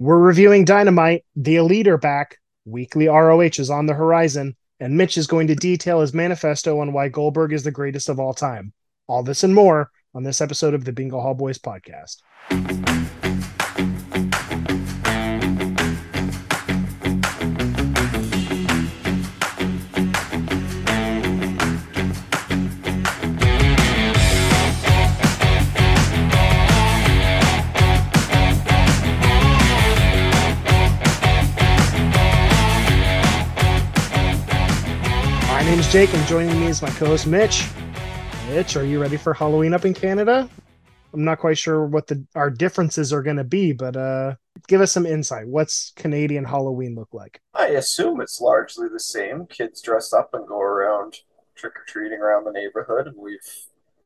We're reviewing Dynamite. The Elite are back. Weekly ROH is on the horizon, and Mitch is going to detail his manifesto on why Goldberg is the greatest of all time. All this and more on this episode of the Bingo Hall Boys podcast. Jake, and joining me is my co-host Mitch. Mitch, are you ready for Halloween up in Canada? I'm not quite sure what the our differences are going to be, but uh, give us some insight. What's Canadian Halloween look like? I assume it's largely the same. Kids dress up and go around trick or treating around the neighborhood, and we've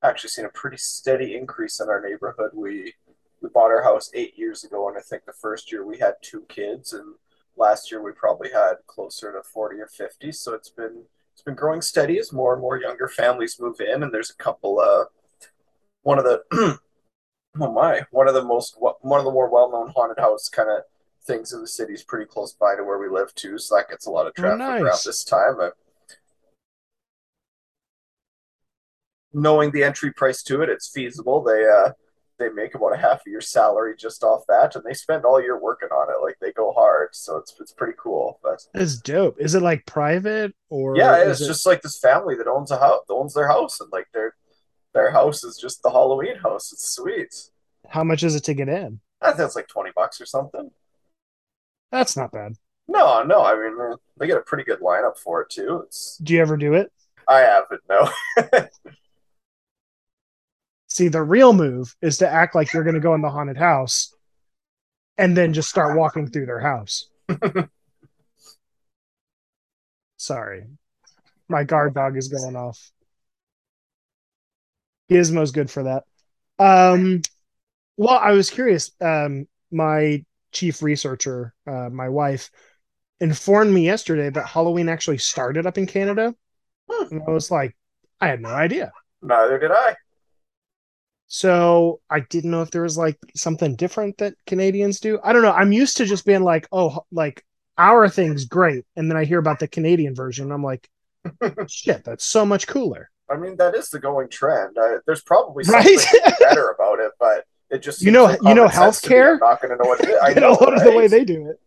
actually seen a pretty steady increase in our neighborhood. We we bought our house eight years ago, and I think the first year we had two kids, and last year we probably had closer to forty or fifty. So it's been it's been growing steady as more and more younger families move in, and there's a couple. Uh, one of the oh my, one of the most one of the more well known haunted house kind of things in the city is pretty close by to where we live too, so that gets a lot of Oh, traffic nice. around this time. Uh, knowing the entry price to it, it's feasible. They uh they make about a half of your salary just off that, and they spend all year working on it. Like they go hard, so it's it's pretty cool. But That's dope. Is it like private or yeah, it's it- just like this family that owns a house, that owns their house, and like their their house is just the Halloween house. It's sweet. how much is it to get in? I think it's like twenty bucks or something. That's not bad. No, no, I mean they get a pretty good lineup for it too. It's Do you ever do it? I haven't no. See, the real move is to act like you're going to go in the haunted house and then just start walking through their house. Sorry. My guard dog is going off. Gizmo's good for that. Um, well, I was curious. Um, my chief researcher, uh, my wife, informed me yesterday that Halloween actually started up in Canada. Hmm. And I was like, I had no idea. Neither did I. So I didn't know if there was like something different that Canadians do. I don't know. I'm used to just being like, oh, like our thing's great, and then I hear about the Canadian version. And I'm like, shit, that's so much cooler. I mean that is the going trend. I, there's probably Right? something better about it, but it just You know- you know healthcare? I'm not going to know what it is. I know is the way they do it.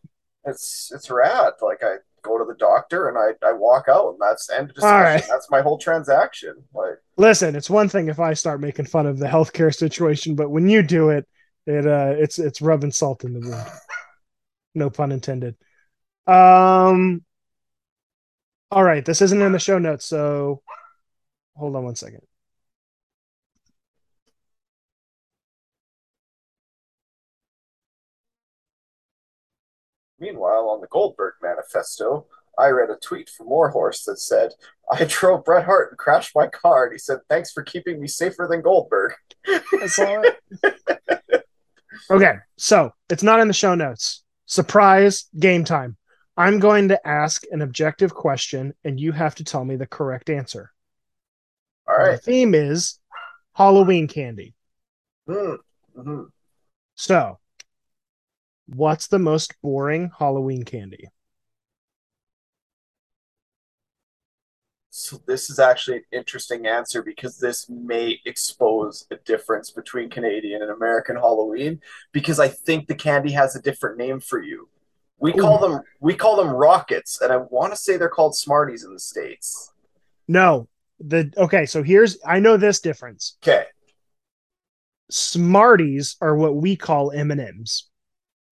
It's it's rad. Like I go to the doctor and I, I walk out and that's end of discussion. Right. That's my whole transaction. Like Listen, it's one thing if I start making fun of the healthcare situation, but when you do it, it uh, it's it's rubbing salt in the wound. No pun intended. Um. All right, this isn't in the show notes, so hold on one second. Meanwhile, on the Goldberg manifesto, I read a tweet from Warhorse that said, "I drove Bret Hart and crashed my car," and he said, "Thanks for keeping me safer than Goldberg." I saw it. okay, so it's not in the show notes. Surprise game time. I'm going to ask an objective question, and you have to tell me the correct answer. All The theme is Halloween candy. Hmm. Mhm. So, what's the most boring Halloween candy? So this is actually an interesting answer because this may expose a difference between Canadian and American Halloween because I think the candy has a different name for you. We call them we call them rockets, and I want to say they're called Smarties in the states. No, the okay. So here's I know this difference. Okay, Smarties are what we call M and M's.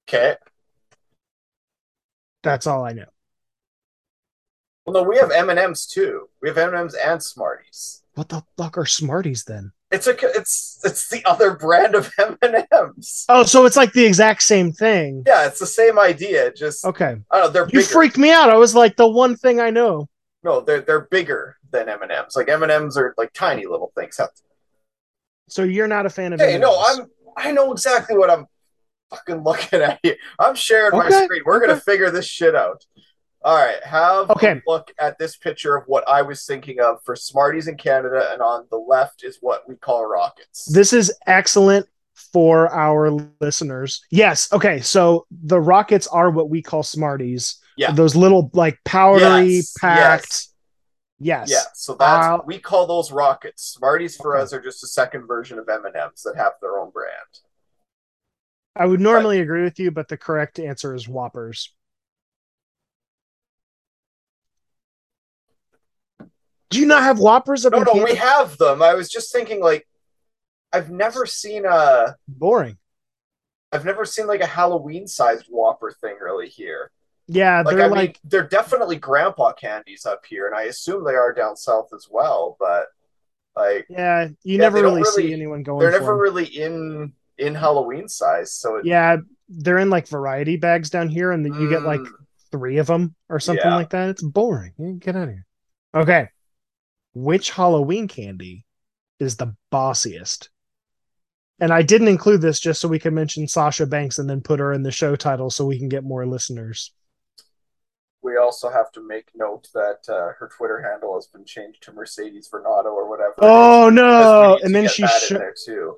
Okay. That's all I know. Well, no, we have M and M's too. We have M and M's and Smarties. What the fuck are Smarties then? It's a it's it's the other brand of M and M's. Oh, so it's like the exact same thing. Yeah, it's the same idea. Just Okay, I know. They're you bigger. freaked me out. I was like the one thing I know. no, they're they're bigger than M and M's. Like M and M's are like tiny little things. So you're not a fan of Hey, no, M&Ms. I'm. I know exactly what I'm fucking looking at you. I'm sharing my screen. We're gonna figure this shit out. All right, have Okay. a look at this picture of what I was thinking of for Smarties in Canada, and on the left is what we call rockets. This is excellent for our listeners. Yes. Okay. So the rockets are what we call Smarties. Yeah. Those little like powdery Yes, packed. Yes. Yeah, so that's Uh, we call those rockets. Smarties for Okay. us are just a second version of M and M's that have their own brand. I would normally agree with you, but the correct answer is Whoppers. Do you not have Whoppers up No, no, we have them. I was just thinking, like, I've never seen a, Boring. I've never seen like a Halloween sized Whopper thing really here. Yeah, Like, they're I like mean, they're definitely Grandpa candies up here, and I assume they are down south as well. But like, yeah, you Yeah, never don't really, see anyone going they're never 'em. really in in Halloween size. So it, Yeah, they're in like variety bags down here, and you get like Mm, three of them or something Yeah. like that. It's boring. Get out of here. Okay. Which Halloween candy is the bossiest? And I didn't include this just so we could mention Sasha Banks and then put her in the show title so we can get more listeners. we also have to make note that uh, her Twitter handle has been changed to Mercedes Varnado or whatever. Oh no! And then she sh- there too.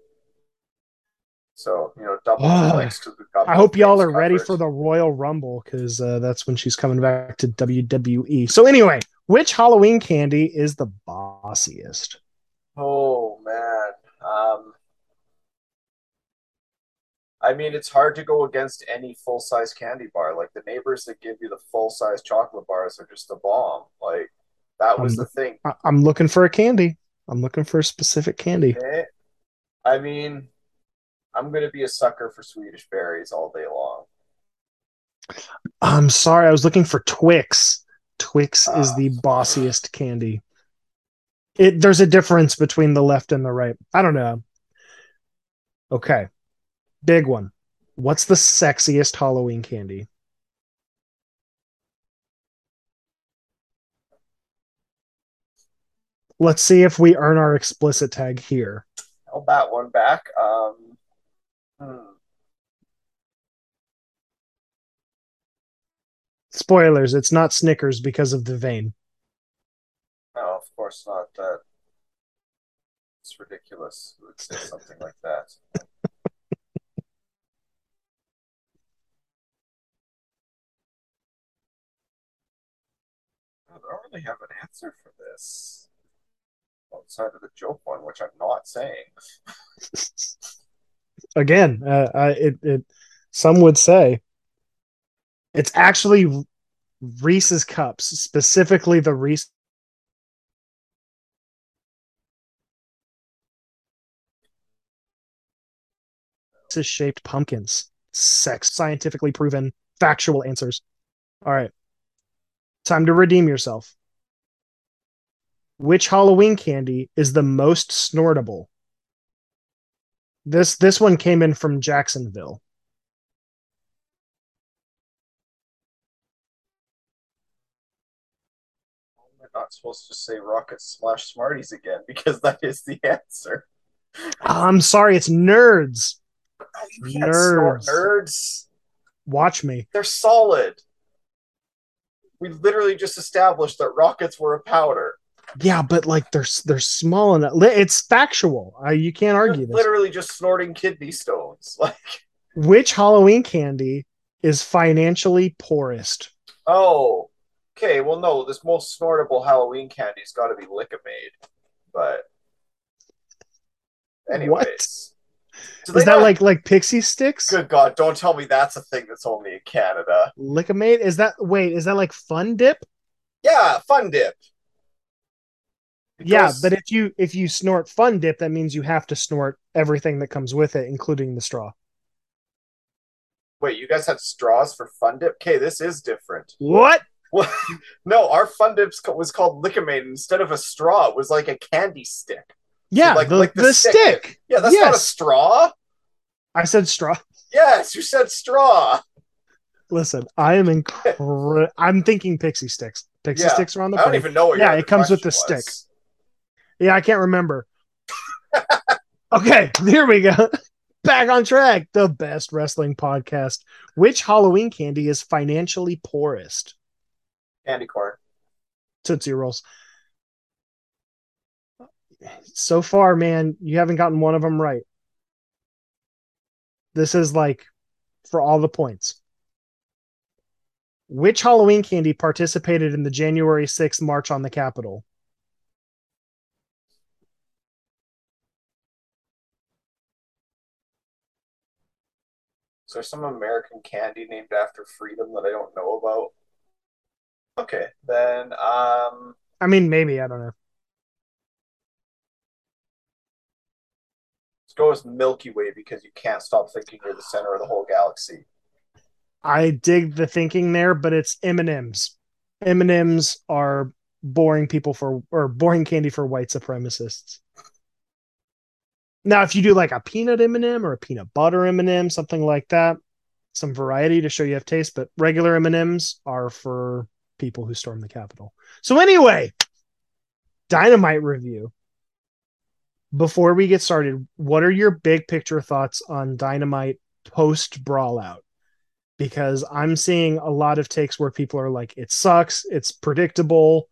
So you know, double because we've. I hope y'all are ready for the Royal Rumble because uh, that's when she's coming back to WWE. So anyway, which Halloween candy is the bossiest? Oh man. Um I mean it's hard to go against any full size candy bar. Like the neighbors that give you the full size chocolate bars are just a bomb. Like that was Um, the thing. I- I'm looking for a candy. I'm looking for a specific candy. Okay? I mean I'm gonna be a sucker for Swedish berries all day long. I'm sorry, I was looking for Twix. Twix is Ah. the bossiest candy. It there's a difference between the left and the right. I don't know. Okay. Big one. What's the sexiest Halloween candy? Let's see if we earn our explicit tag here. Held that one back. Um hmm. Spoilers, it's not Snickers because of the vein. No, of course not. That it's ridiculous. Who would say something like that? I don't really have an answer for this outside of the joke one, which I'm not saying. Again, uh, I, it, it some would say it's actually Reese's cups, specifically the Reese shaped pumpkins. Sex, scientifically proven, factual answers. All right. Time to redeem yourself. Which Halloween candy is the most snortable? This this one came in from Jacksonville. I'm not supposed to say Rocket Smash Smarties again because that is the answer. I'm sorry, it's nerds. Oh, you Nerds. nerds. Watch me. They're solid. We literally just established that rockets were a powder. Yeah, but like they're they're small enough. It's factual. Uh, you can't argue this. literally just snorting kidney stones. Like, Which Halloween candy is financially poorest? oh, okay. Well, no, this most snortable Halloween candy's got to be Lik-M-Aid. But, anyways, they Is that not- like like pixie sticks? Good God! Don't tell me that's a thing that's only in Canada. Lik-M-Aid? Is that wait? Is that like Fun Dip? Yeah, Fun Dip. It Yeah, but if you if you snort Fun Dip, that means you have to snort everything that comes with it, including the straw. wait, you guys had straws for Fun Dip? Okay, this is different. What? Well, no, our Fun Dip was called Lik-M-Aid. Instead of a straw, it was like a candy stick. Yeah, like- the, like the the, stick. stick. Yeah, that's not a straw. I said straw. Yes, you said straw. Listen, I am incre- I'm thinking pixie sticks. Pixie Yeah. sticks are on the I don't plate. even know what. Yeah, it comes with the stick. Yeah, I can't remember. okay, here we go. Back on track. The best wrestling podcast. Which Halloween candy is financially poorest? Candy corn. Tootsie Rolls. So far, man, you haven't gotten one of them right. This is like for all the points. Which Halloween candy participated in the January 6th March on the Capitol? Is there some American candy named after freedom that I don't know about? Okay, then um I mean, maybe, I don't know. let's go with Milky Way because you can't stop thinking you're the center of the whole galaxy. I dig the thinking there, but it's M&Ms. M&Ms are boring people for or boring candy for white supremacists. Now, if you do like a peanut M&M or a peanut butter M&M, something like that, some variety to show you have taste, but regular M&Ms are for people who storm the Capitol. So anyway, Dynamite review. Before we get started, what are your big picture thoughts on Dynamite post brawl out? Because I'm seeing a lot of takes where people are like, it sucks, it's predictable.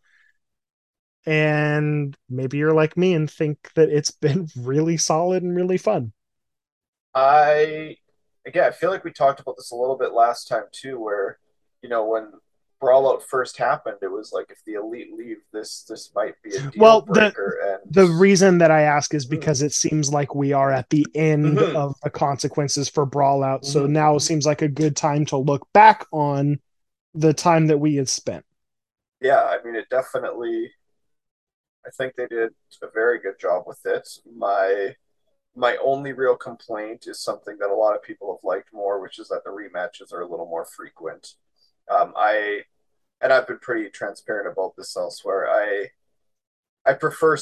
And maybe you're like me and think that it's been really solid and really fun. I again, I feel like we talked about this a little bit last time too, where you know when Brawlout first happened, it was like if the elite leave, this this might be a deal Well, the- and The reason that I ask is because it seems like we are at the end Mhm. of the consequences for brawl out. So Mhm. now seems like a good time to look back on the time that we had spent. yeah, I mean, it definitely. I think they did a very good job with it. My my only real complaint is something that a lot of people have liked more, which is that the rematches are a little more frequent. Um, I and I've been pretty transparent about this elsewhere. I I prefer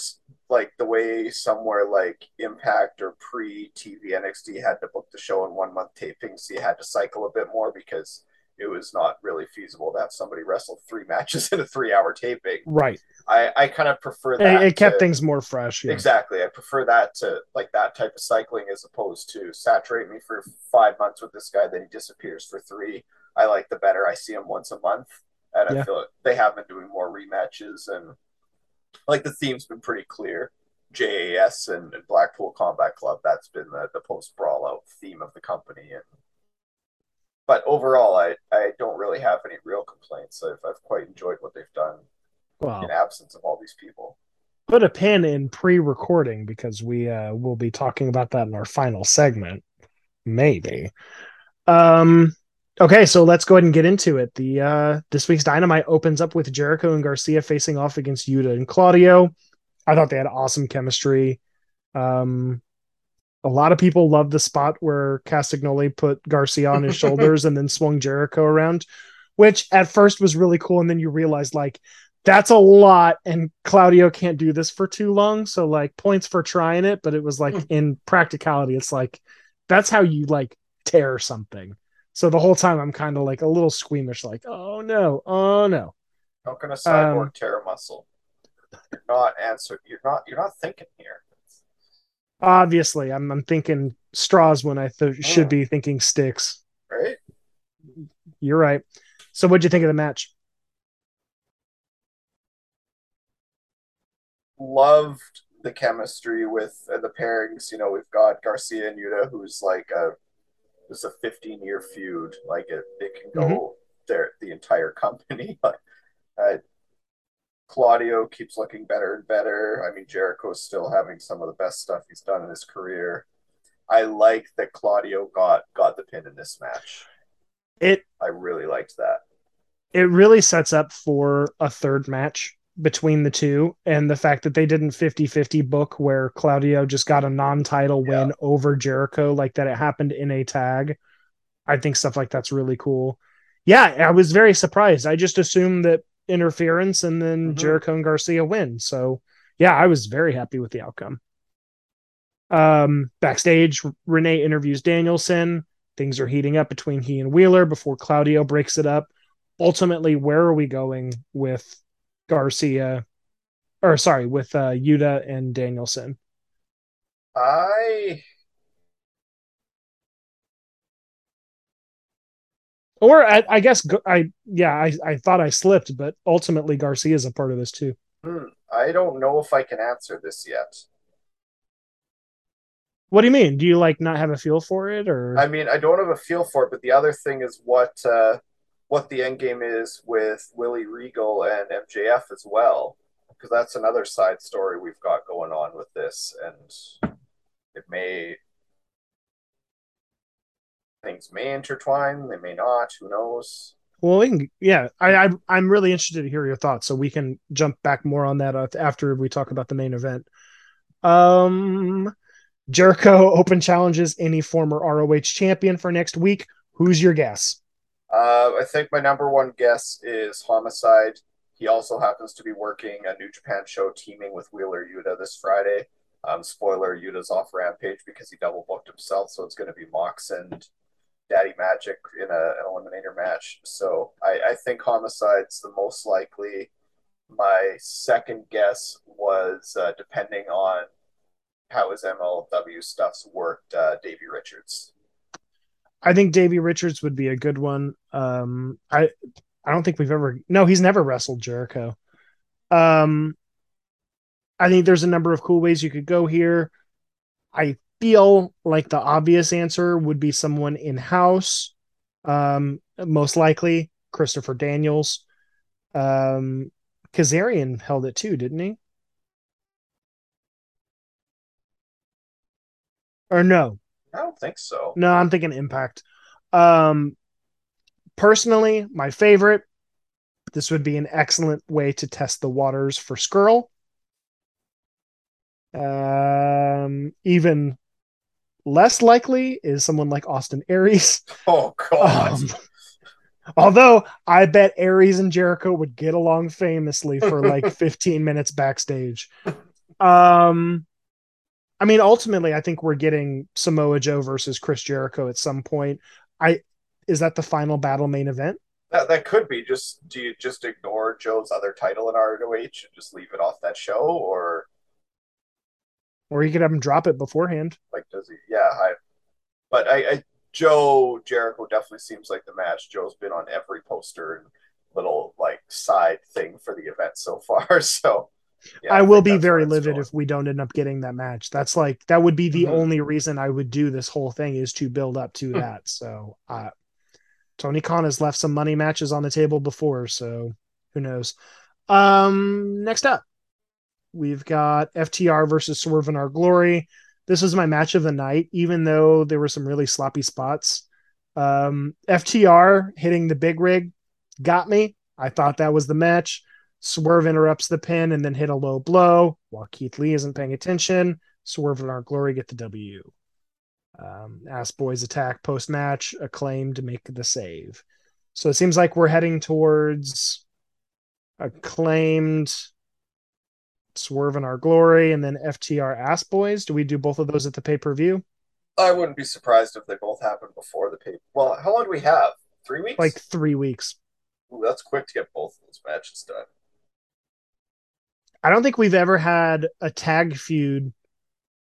like the way somewhere like Impact or pre TV NXT had to book the show in one month taping, so you had to cycle a bit more because it was not really feasible that somebody wrestled three matches in a three hour taping. Right. I, I kind of prefer that. it kept to- things more fresh. Yeah. Exactly. I prefer that to like that type of cycling as opposed to saturate me for five months with this guy, then he disappears for three. I like the better. I see him once a month, and Yeah. I feel like they have been doing more rematches, and like the theme's been pretty clear. JAS and, and Blackpool Combat Club. That's been the, the post brawl out theme of the company, and but overall, I, I don't really have any real complaints. I've, I've quite enjoyed what they've done Wow. in absence of all these people. Put a pin in pre-recording because we uh, will be talking about that in our final segment. Maybe. Um. Okay, so let's go ahead and get into it. The uh, this week's Dynamite opens up with Jericho and Garcia facing off against Yuta and Claudio. I thought they had awesome chemistry. Um, a lot of people love the spot where Castagnoli put Garcia on his shoulders and then swung Jericho around, which at first was really cool, and then you realize like that's a lot, and Claudio can't do this for too long. So like points for trying it, but it was like in practicality, it's like that's how you like tear something. So the whole time I'm kind of like a little squeamish, like, oh no, oh no. How can a cyborg Um, tear a muscle? You're not answer. You're not. You're not thinking here. Obviously, I'm I'm thinking straws when I th- should Oh. be thinking sticks. Right? You're right. So what'd you think of the match? Loved the chemistry with uh, the pairings. You know, we've got Garcia and Yuta, who's like a this a 15 year feud. Like it, it can go there the entire company. But uh, Claudio keeps looking better and better. I mean, Jericho's still having some of the best stuff he's done in his career. I like that Claudio got got the pin in this match. It I really liked that. it really sets up for a third match between the two and the fact that they didn't 50-50 book where Claudio just got a non-title win over Jericho like that it happened in a tag. I think stuff like that's really cool. Yeah, I was very surprised. I just assumed that interference and then Mhm. Jericho and Garcia win. So, yeah, I was very happy with the outcome. Um, backstage, Renee interviews Danielson. Things are heating up between he and Wheeler before Claudio breaks it up. Ultimately, where are we going with Garcia? Or sorry, with uh, Yuta and Danielson? I Or I, I guess I yeah I, I thought I slipped, but ultimately Garcia is a part of this too. hmm, I don't know if I can answer this yet. What do you mean? Do you like not have a feel for it, or I mean, I don't have a feel for it, but the other thing is what uh, what the end game is with Willie Regal and MJF as well, because that's another side story we've got going on with this, and it may things may intertwine, they may not. Who knows? well, we can, yeah, I, I I'm really interested to hear your thoughts, so we can jump back more on that after we talk about the main event. Um, Jericho open challenges any former ROH champion for next week. Who's your guess? Uh, I think my number one guess is Homicide. He also happens to be working a New Japan show teaming with Wheeler Yuta this Friday. Um, spoiler: Yuta's off Rampage because he double booked himself, so it's going to be Mox and Daddy Magic in a, an eliminator match. So I, I think Homicide's the most likely. My second guess was uh, depending on how his MLW stuff's worked, uh, Davey Richards. I think Davey Richards would be a good one. Um, I I don't think we've ever no, he's never wrestled Jericho. Um, I think there's a number of cool ways you could go here. I feel like the obvious answer would be someone in house, um, most likely Christopher Daniels. Um, Kazarian held it too, didn't he? Or no? I don't think so. No, I'm thinking Impact. Um, personally, my favorite. This would be an excellent way to test the waters for Scurll. Um, even less likely is someone like Austin Aries. Oh God. Um, although I bet Aries and Jericho would get along famously for like 15 minutes backstage. Um, I mean, ultimately, I think we're getting Samoa Joe versus Chris Jericho at some point. I is that the final battle main event? That, that could be just do you just ignore Joe's other title in ROH and just leave it off that show or Or you could have him drop it beforehand. like does he yeah I but I, I Joe Jericho definitely seems like the match. Joe's been on every poster and little like side thing for the event so far. So yeah, I will think be very livid going. if we don't end up getting that match. That's like that would be the Mhm. only reason I would do this whole thing is to build up to Hmm. that. So uh Tony Khan has left some money matches on the table before, so who knows. Um next up, we've got FTR versus Swerve in Our Glory. This was my match of the night, even though there were some really sloppy spots. Um FTR hitting the big rig got me. I thought that was the match. Swerve interrupts the pin and then hit a low blow while Keith Lee isn't paying attention. Swerve and our glory get the W. Um, Ass Boys attack post match, acclaim to make the save. So it seems like we're heading towards acclaimed Swerve in our glory and then FTR Ass Boys. Do we do both of those at the pay per view? I wouldn't be surprised if they both happened before the paper. Well, how long do we have? Three weeks? Like three weeks. Ooh, that's quick to get both of those matches done. I don't think we've ever had a tag feud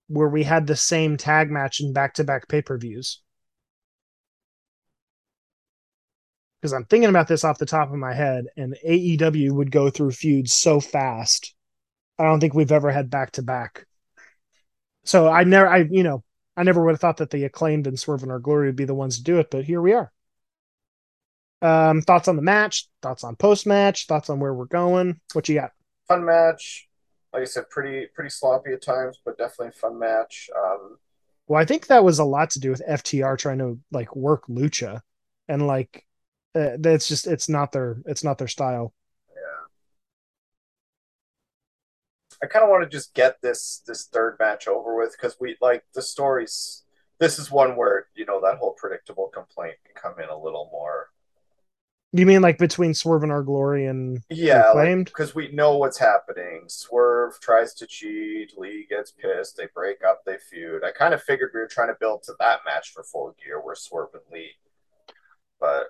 where we had the same tag match in back to back pay per views. Because I'm thinking about this off the top of my head, and AEW would go through feuds so fast. I don't think we've ever had back to back. So I never, I you know, I never would have thought that the acclaimed and Swerve and Our Glory would be the ones to do it, but here we are. Um, thoughts on the match? Thoughts on post match? Thoughts on where we're going? What you got? Fun match. Like I said, pretty pretty sloppy at times, but definitely a fun match. Um, Well, I think that was a lot to do with FTR trying to like work lucha, and like uh, that's just it's not their it's not their style. yeah. I kind of want to just get this this third match over with because we like the stories. This is one where you know that whole predictable complaint can come in a little more. You mean like between Swerve and Our Glory and Yeah, because we know what's happening. Swerve tries to cheat. Lee gets pissed. They break up. They feud. I kind of figured we were trying to build to that match for Full Gear, where Swerve and Lee. But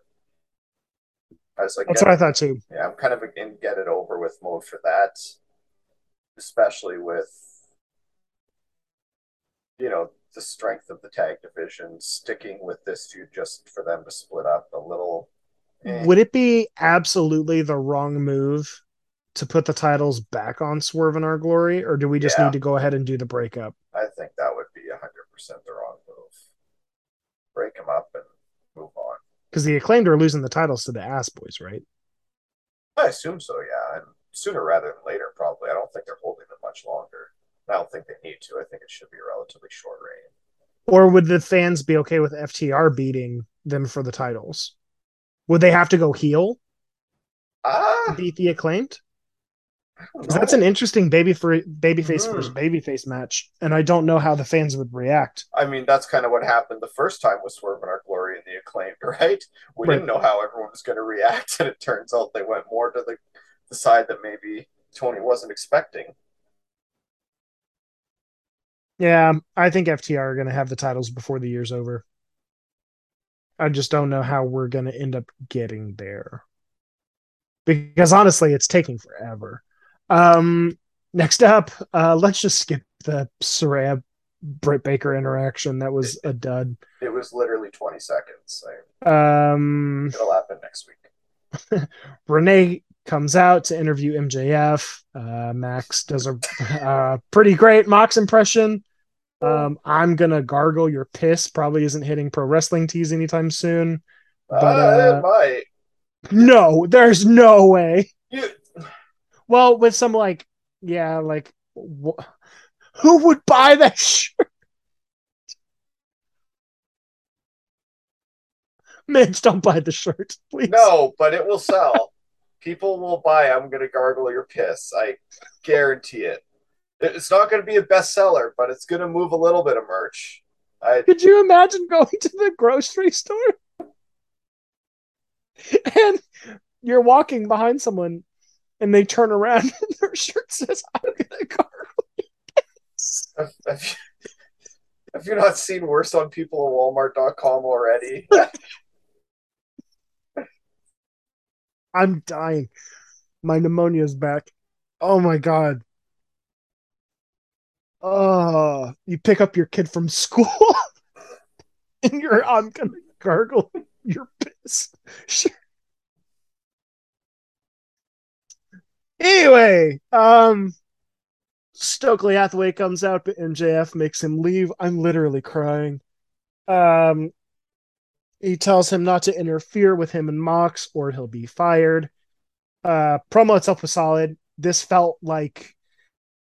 I was like, that's what I thought too. yeah, I'm kind of in get it over with mode for that, especially with you know the strength of the tag division sticking with this feud just for them to split up a little. Eh. Would it be absolutely the wrong move to put the titles back on swerve and our glory or do we just yeah. need to go ahead and do the breakup? I think that would be 100% the wrong move. Break them up and move on. Because the acclaimed are losing the titles to the ass boys right? I assume so yeah. Sooner rather than later, probably. I don't think they're holding them much longer. I don't think they need to. I think it should be a relatively short reign. Or would the fans be okay with FTR beating them for the titles? Would they have to go heel Ah, beat the acclaimed? I don't 'Cause That's an interesting baby for babyface Mhm. versus babyface match, and I don't know how the fans would react. I mean, that's kind of what happened the first time with Swerve and Our Glory and the acclaimed, right? We Right. didn't know how everyone was going to react, and it turns out they went more to the, the side that maybe Tony wasn't expecting. Yeah, I think FTR are going to have the titles before the year's over. I just don't know how we're going to end up getting there. Because honestly, it's taking forever. Um, next up, uh, let's just skip the Saraya Britt Baker interaction. That was a dud. It was literally 20 seconds. Like, Um, it'll happen next week. Renee comes out to interview MJF. Uh, Max does a uh, pretty great Mox impression. Um, I'm gonna gargle your piss. Probably isn't hitting pro wrestling tees anytime soon. But, uh, uh, it might. No, there's no way. You, Well, with some like, yeah, like, wh- who would buy that shirt? Mitch, don't buy the shirt, please. no, but it will sell. People will buy. I'm going to gargle your piss. I guarantee it. It's not going to be a bestseller, but it's going to move a little bit of merch. I Could you imagine going to the grocery store and you're walking behind someone and they turn around and their shirt says, I'm gonna gargle. have, have you, have you not seen worse on people at Walmart.com already? I'm dying. My pneumonia's back. Oh my god. Oh, you pick up your kid from school and you're I'm gonna gargle your piss. Anyway, um Stokely Hathaway comes out, but MJF makes him leave. I'm literally crying. Um he tells him not to interfere with him and Mox or he'll be fired. Uh promo itself was solid. This felt like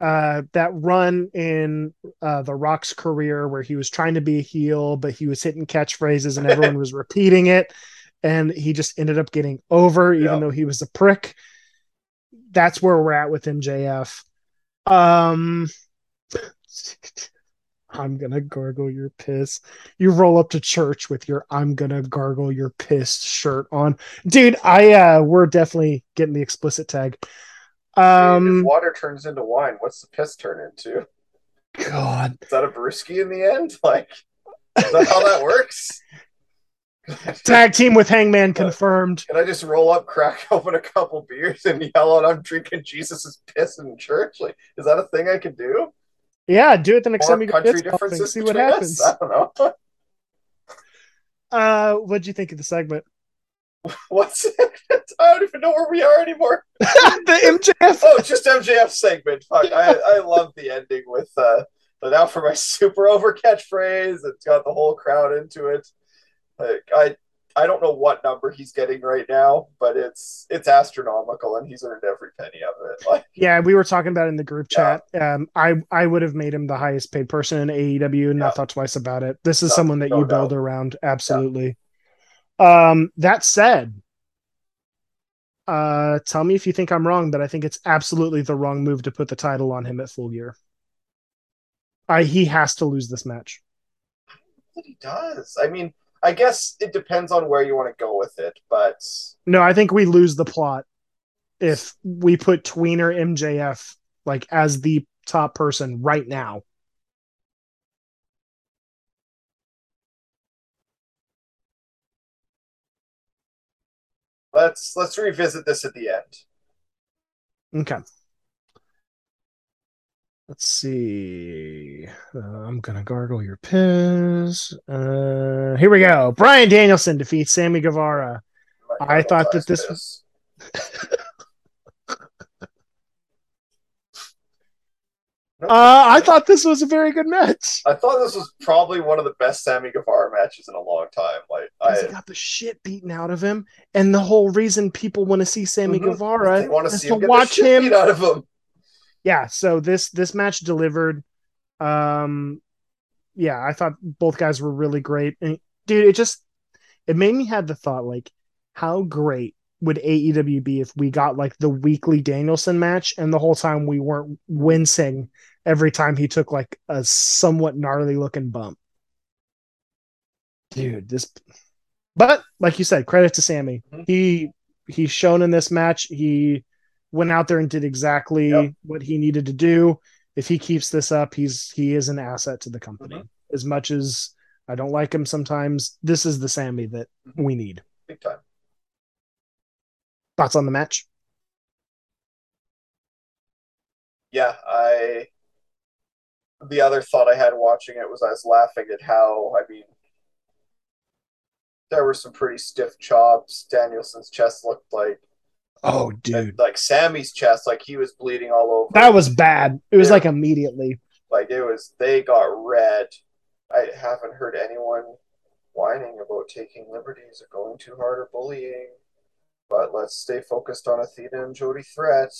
uh that run in uh the Rock's career where he was trying to be a heel, but he was hitting catchphrases and everyone was repeating it, and he just ended up getting over, even Yeah. though he was a prick. That's where we're at with MJF. Um I'm gonna gargle your piss. You roll up to church with your I'm gonna gargle your piss shirt on. Dude, I uh we're definitely getting the explicit tag. Um if water turns into wine, what's the piss turn into? God. Is that a brewski in the end? Like, is that how that works? Tag team with Hangman confirmed. Can I just roll up, crack open a couple beers, and yell out, "I'm drinking Jesus' piss in church"? Like, is that a thing I can do? Yeah, do it the next time you go country golfing. differences See what between us? happens. I don't know. Uh what'd you think of the segment? What's it? I don't even know where we are anymore. the MJF Oh, just MJF segment. Fuck, I, I love the ending with uh, now for my super over catchphrase. It's got the whole crowd into it. Like, I I don't know what number he's getting right now, but it's it's astronomical, and he's earned every penny of it. Like, Yeah, we were talking about it in the group Yeah. chat. Um, I I would have made him the highest paid person in AEW and Yeah. not thought twice about it. This is No, someone that no you build doubt. around, absolutely. Um, that said, uh, tell me if you think I'm wrong, but I think it's absolutely the wrong move to put the title on him at full gear. I he has to lose this match. that he does. I mean, I guess it depends on where you want to go with it, but No, I think we lose the plot if we put Tweener MJF like as the top person right now. let's let's revisit this at the end. Okay. Let's see. Uh, I'm gonna gargle your piss. Uh, here we go. Brian Danielson defeats Sammy Guevara. I thought that this- Piss. Uh, I thought this was a very good match. I thought this was probably one of the best Sammy Guevara matches in a long time. Like I he got the shit beaten out of him, and the whole reason people want to see Sammy Mhm. Guevara they want to is see to watch him beat out of him. Yeah so this this match delivered um yeah i thought both guys were really great. And dude it just it made me have the thought like how great would aew be if we got like the weekly danielson match and the whole time we weren't wincing every time he took like a somewhat gnarly looking bump. Dude this but like you said credit to sammy. Mhm. he he's shown in this match. He went out there and did exactly Yep. what he needed to do. If he keeps this up, he's he is an asset to the company. Mhm. As much as I don't like him sometimes, this is the Sammy that Mhm. we need. Big time. Thoughts on the match? Yeah, I. The other thought I had watching it was I was laughing at how I mean. There were some pretty stiff chops. Danielson's chest looked like Oh, dude, like Sammy's chest, like he was bleeding all over. that was bad. It was Yeah. like immediately. like it was. They got red. I haven't heard anyone whining about taking liberties or going too hard or bullying. But let's stay focused on Athena and Jody Threat.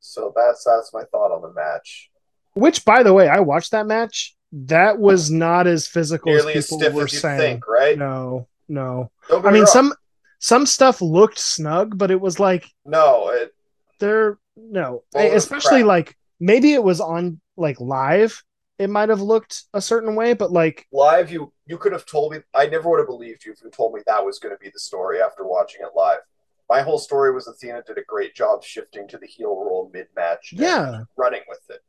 So that's that's my thought on the match. Which, by the way, I watched that match. That was not as physical Nearly as as people stiff were as you saying. think, right? No, no. I mean, some some stuff looked snug, but it was like no, it they're no, especially crap. like maybe it was on like live. It might have looked a certain way, but like live. You you could have told me. I never would have believed you if you told me that was going to be the story after watching it live. My whole story was Athena did a great job shifting to the heel role mid match. yeah, running with it.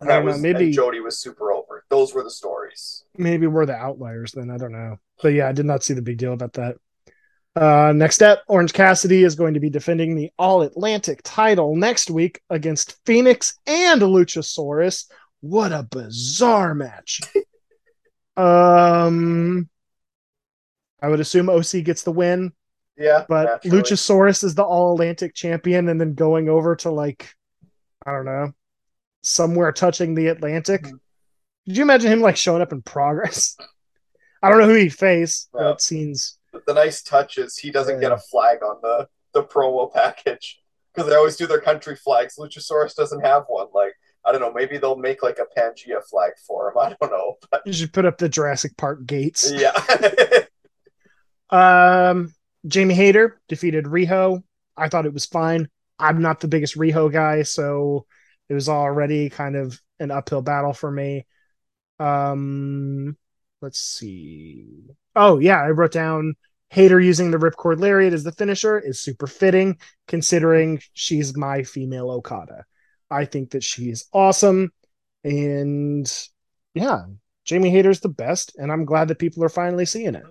And that don't know, was maybe- and Jody was super over. Those were the stories. maybe we're the outliers then. I don't know, but yeah, I did not see the big deal about that. Uh, next up, Orange Cassidy is going to be defending the All Atlantic title next week against Fenix and Luchasaurus. What a bizarre match! um, I would assume OC gets the win. Yeah, but naturally. Luchasaurus is the All Atlantic champion, and then going over to like, I don't know, somewhere touching the Atlantic. Mhm. Could you imagine him like showing up in progress? I don't know who he faced, but Yeah. it seems the nice touch is he doesn't get a flag on the the promo package because they always do their country flags. Luchasaurus doesn't have one. Like I don't know, maybe they'll make like a Pangea flag for him. I don't know, but you should put up the Jurassic Park gates. yeah, Um, Jamie Hayter defeated Riho. I thought it was fine. I'm not the biggest Riho guy, so it was already kind of an uphill battle for me. Um, let's see. Oh yeah, I wrote down Hayter using the ripcord lariat as the finisher is super fitting, considering she's my female Okada. I think that she's awesome, and yeah, Jamie Hayter's the best, and I'm glad that people are finally seeing it.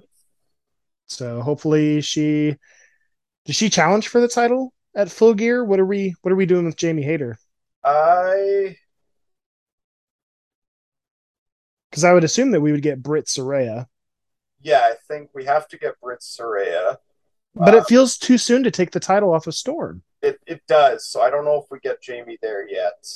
So hopefully she does she challenge for the title at Full Gear? What are we what are we doing with Jamie Hayter? I Because I would assume that we would get Britt Saraya, yeah, I think we have to get Britt Saraya. but Uh, it feels too soon to take the title off of Storm. It it does. So I don't know if we get Jamie there yet.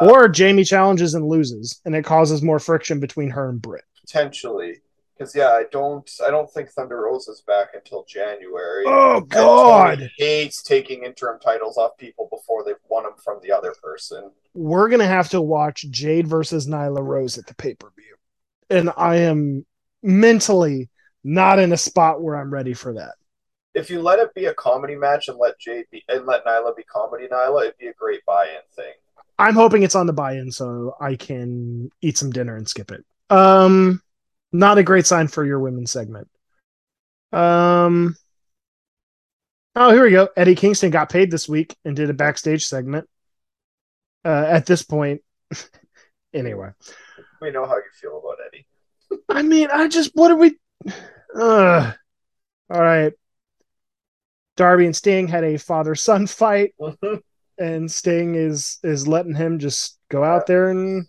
Uh, Or Jamie challenges and loses, and it causes more friction between her and Britt. potentially, because yeah, I don't I don't think Thunder Rosa's back until January. Oh God! Hates taking interim titles off people before they've won them from the other person. We're gonna have to watch Jade versus Nyla Rose at the pay per view, and I am mentally not in a spot where I'm ready for that. If you let it be a comedy match and let Jade be and let Nyla be comedy Nyla, it'd be a great buy-in thing. I'm hoping it's on the buy-in so I can eat some dinner and skip it. Um not a great sign for your women's segment. Um Oh, here we go. Eddie Kingston got paid this week and did a backstage segment. Uh at this point anyway. We know how you feel about Eddie. I mean, I just what are we uh all right. Darby and Sting had a father-son fight and Sting is is letting him just go out there and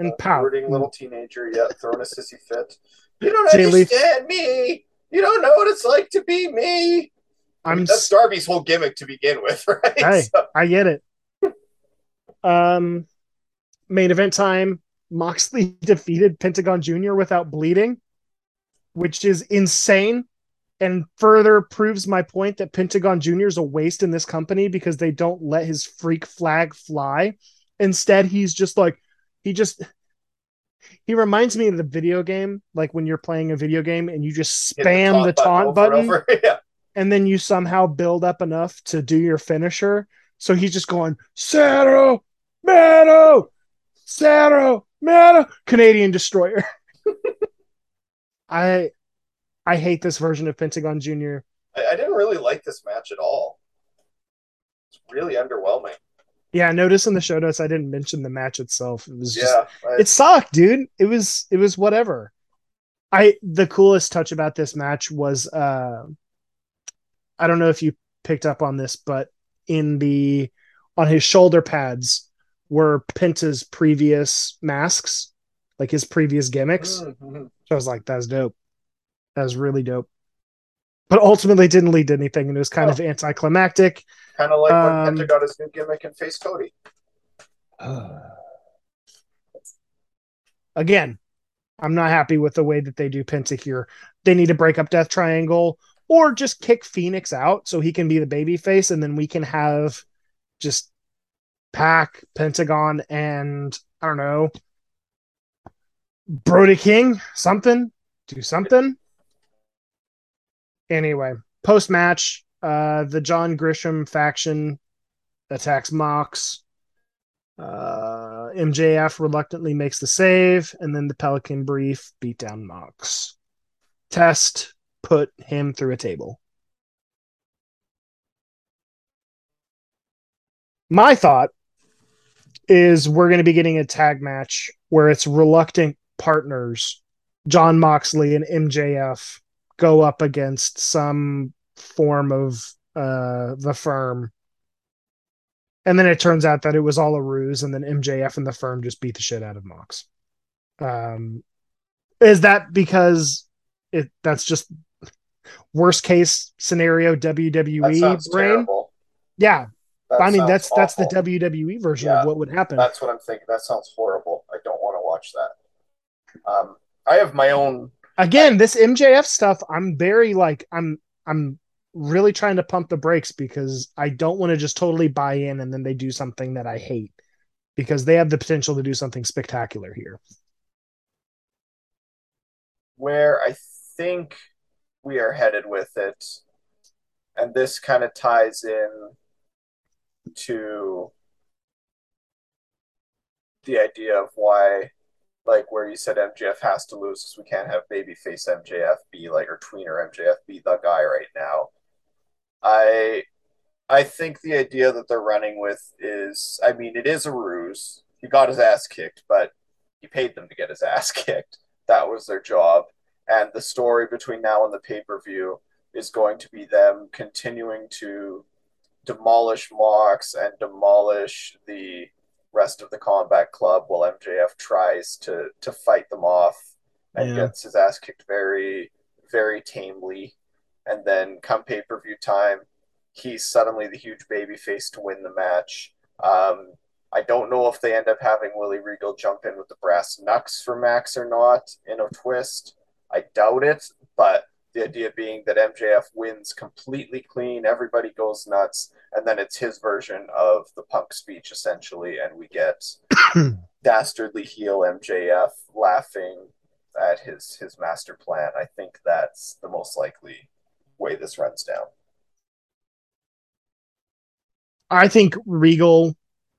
and Uh, pout. Brooding little teenager, yet throwing a sissy fit. You don't Jay understand me. You don't know what it's like to be me. I I'm mean, that's Darby's whole gimmick to begin with, right? Hey. So- I get it. Um, main event time, Moxley defeated Pentagon Jr. without bleeding, which is insane and further proves my point that Pentagon Jr. is a waste in this company because they don't let his freak flag fly. Instead, he's just like, he just, he reminds me of the video game, like when you're playing a video game and you just spam the taunt, the taunt button, button yeah. and then you somehow build up enough to do your finisher. So he's just going, Saro, Mano, Saro, Mano, Canadian Destroyer. I I hate this version of Pentagon Jr. I, I didn't really like this match at all. It's really underwhelming. Yeah, notice in the show notes I didn't mention the match itself. It was just, yeah, I, it sucked, dude. It was it was whatever. I the coolest touch about this match was uh I don't know if you picked up on this, but in the on his shoulder pads were Penta's previous masks, like his previous gimmicks. Mm-hmm. So I was like, that's dope. That was really dope. But ultimately didn't lead to anything and it was kind oh. of anticlimactic. Kind of like um, when Penta got his new gimmick and face Cody. again, I'm not happy with the way that they do Penta here. They need to break up Death Triangle or just kick Fenix out so he can be the baby face and then we can have just Pac, Pentagon, and I don't know, Brody King, something, do something. Anyway, post match, uh, the John Grisham faction attacks Mox. Uh, MJF reluctantly makes the save, and then the Pelican Brief beat down Mox. Test put him through a table. My thought is we're going to be getting a tag match where it's reluctant partners, John Moxley and MJF, go up against some form of uh, the firm. And then it turns out that it was all a ruse, and then MJF and the firm just beat the shit out of Mox. Um, is that because it that's just worst case scenario WWE brain? Terrible. Yeah, that I mean that's awful. that's the WWE version yeah, of what would happen. That's what I'm thinking. That sounds horrible. I don't want to watch that. Um, I have my own again, this MJF stuff, I'm very like I'm I'm really trying to pump the brakes because I don't want to just totally buy in and then they do something that I hate because they have the potential to do something spectacular here. Where I think we are headed with it, and this kind of ties in to the idea of why like where you said MJF has to lose because we can't have babyface MJF be like or tweener MJF be the guy right now. I I think the idea that they're running with is I mean it is a ruse. He got his ass kicked, but he paid them to get his ass kicked. That was their job. And the story between now and the pay per view is going to be them continuing to demolish Mox and demolish the rest of the combat club while MJF tries to to fight them off and yeah. gets his ass kicked very very tamely. And then come pay per view time he's suddenly the huge baby face to win the match. Um, I don't know if they end up having Willie Regal jump in with the brass knucks for Mox or not in a twist. I doubt it but the idea being that MJF wins completely clean, everybody goes nuts, and then it's his version of the punk speech essentially, and we get dastardly heel MJF laughing at his his master plan. I think that's the most likely way this runs down. I think Regal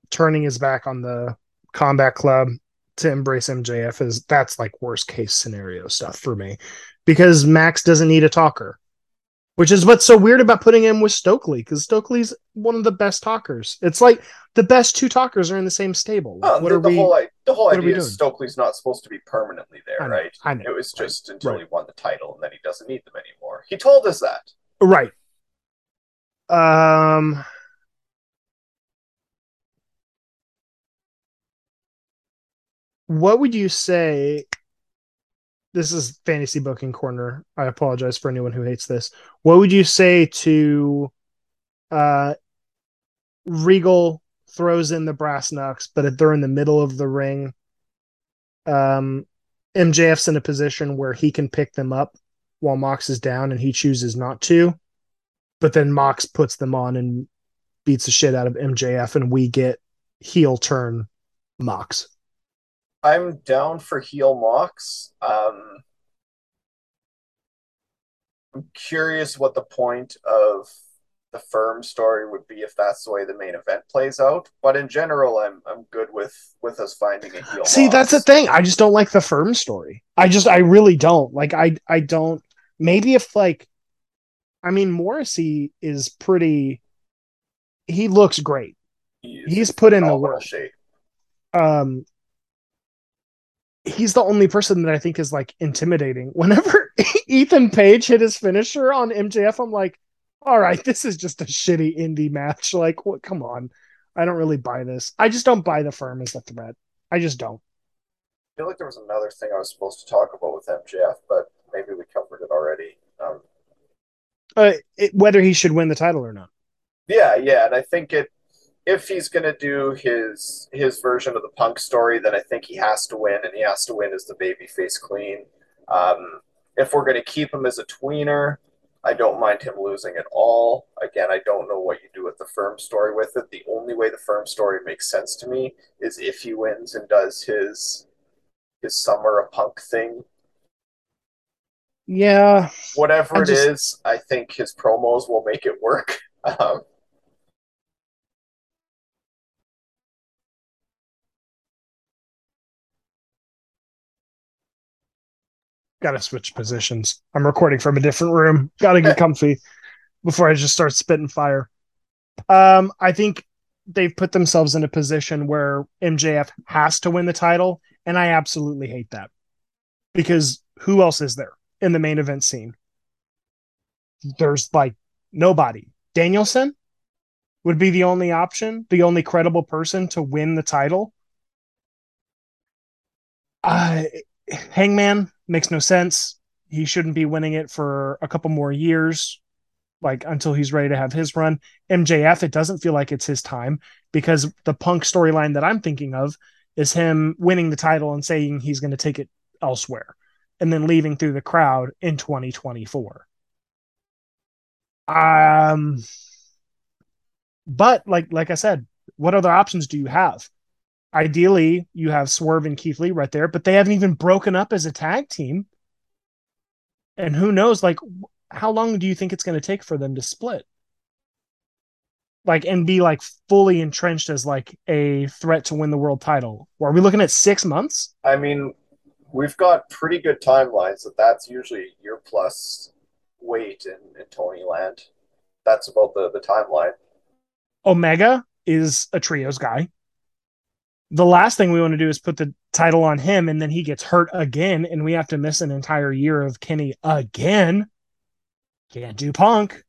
turning his back on the combat club to embrace MJF is that's like worst case scenario stuff for me because Mox doesn't need a talker, which is what's so weird about putting him with Stokely because Stokely's one of the best talkers. It's like the best two talkers are in the same stable. Like, oh, what the, are the we, whole the whole idea is Stokely's not supposed to be permanently there, I know, right? I know, it was just right, until right. he won the title and then he doesn't need them anymore. He told us that. Right. Um. What would you say this is fantasy booking corner. I apologize for anyone who hates this. What would you say to uh Regal throws in the brass knucks, but if they're in the middle of the ring. Um, MJF's in a position where he can pick them up while Mox is down, and he chooses not to. But then Mox puts them on and beats the shit out of MJF, and we get heel turn Mox. I'm down for heel Mox. Um, I'm curious what the point of the firm story would be if that's the way the main event plays out. But in general, I'm I'm good with with us finding a heel. See, that's the thing. I just don't like the firm story. I just I really don't. Like I I don't maybe if like I mean Morrissey is pretty he looks great. He He's put in the work. shape. Um he's the only person that I think is like intimidating. Whenever Ethan Page hit his finisher on MJF, I'm like, all right, this is just a shitty indie match. Like, what come on. I don't really buy this. I just don't buy the firm as a threat. I just don't. I feel like there was another thing I was supposed to talk about with MJF, but maybe we covered it already. Um, Uh, it, whether he should win the title or not. yeah, yeah, and I think it if he's gonna do his his version of the Punk story, then I think he has to win, and he has to win as the babyface clean. Um, if we're gonna keep him as a tweener, I don't mind him losing at all. Again, I don't know what you do with the firm story with it. The only way the firm story makes sense to me is if he wins and does his his summer of punk thing. Yeah, Whatever I it just- is, I think his promos will make it work. Um, got to switch positions. I'm recording from a different room. Got to get comfy before I just start spitting fire. Um, I think they've put themselves in a position where MJF has to win the title, and I absolutely hate that because who else is there in the main event scene? There's like nobody. Danielson would be the only option, the only credible person to win the title. Uh, Hangman makes no sense. He shouldn't be winning it for a couple more years, like until he's ready to have his run. MJF, it doesn't feel like it's his time because the punk storyline that I'm thinking of is him winning the title and saying he's going to take it elsewhere and then leaving through the crowd in 2024. Um, but like like I said, what other options do you have? Ideally, you have Swerve and Keith Lee right there, but they haven't even broken up as a tag team. And who knows, like, how long do you think it's going to take for them to split? Like, and be like fully entrenched as like a threat to win the world title. Or Are we looking at six months? I mean, we've got pretty good timelines. That that's usually a year plus wait in, in Tony Land. That's about the, the timeline. Omega is a trios guy. The last thing we want to do is put the title on him and then he gets hurt again and we have to miss an entire year of Kenny again. Can't do punk.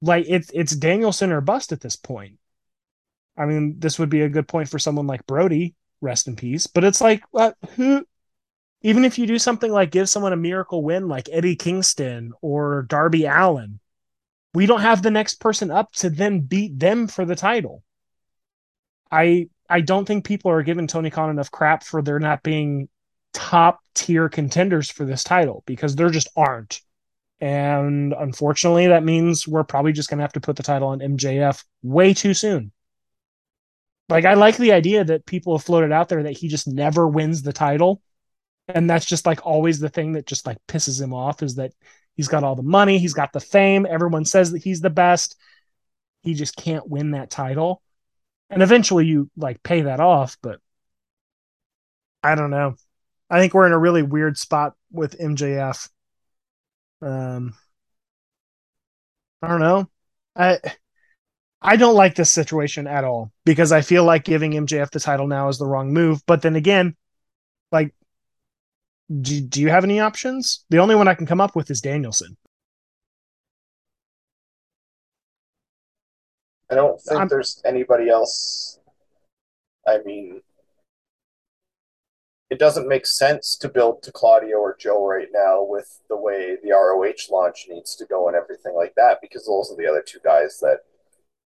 Like it's it's Danielson or bust at this point. I mean, this would be a good point for someone like Brody, rest in peace. But it's like, uh, who? Even if you do something like give someone a miracle win, like Eddie Kingston or Darby Allin, we don't have the next person up to then beat them for the title. I I don't think people are giving Tony Khan enough crap for there not being top tier contenders for this title because there just aren't. And unfortunately, that means we're probably just going to have to put the title on MJF way too soon. Like, I like the idea that people have floated out there that he just never wins the title. And that's just like always the thing that just like pisses him off is that he's got all the money, he's got the fame, everyone says that he's the best. He just can't win that title. And eventually you like pay that off, but I don't know. I think we're in a really weird spot with MJF. Um, I don't know. I I don't like this situation at all because I feel like giving MJF the title now is the wrong move. But then again, like, do, do you have any options? The only one I can come up with is Danielson. I don't think I'm- there's anybody else. I mean, it doesn't make sense to build to Claudio or Joe right now with the way the ROH launch needs to go and everything like that because those are the other two guys that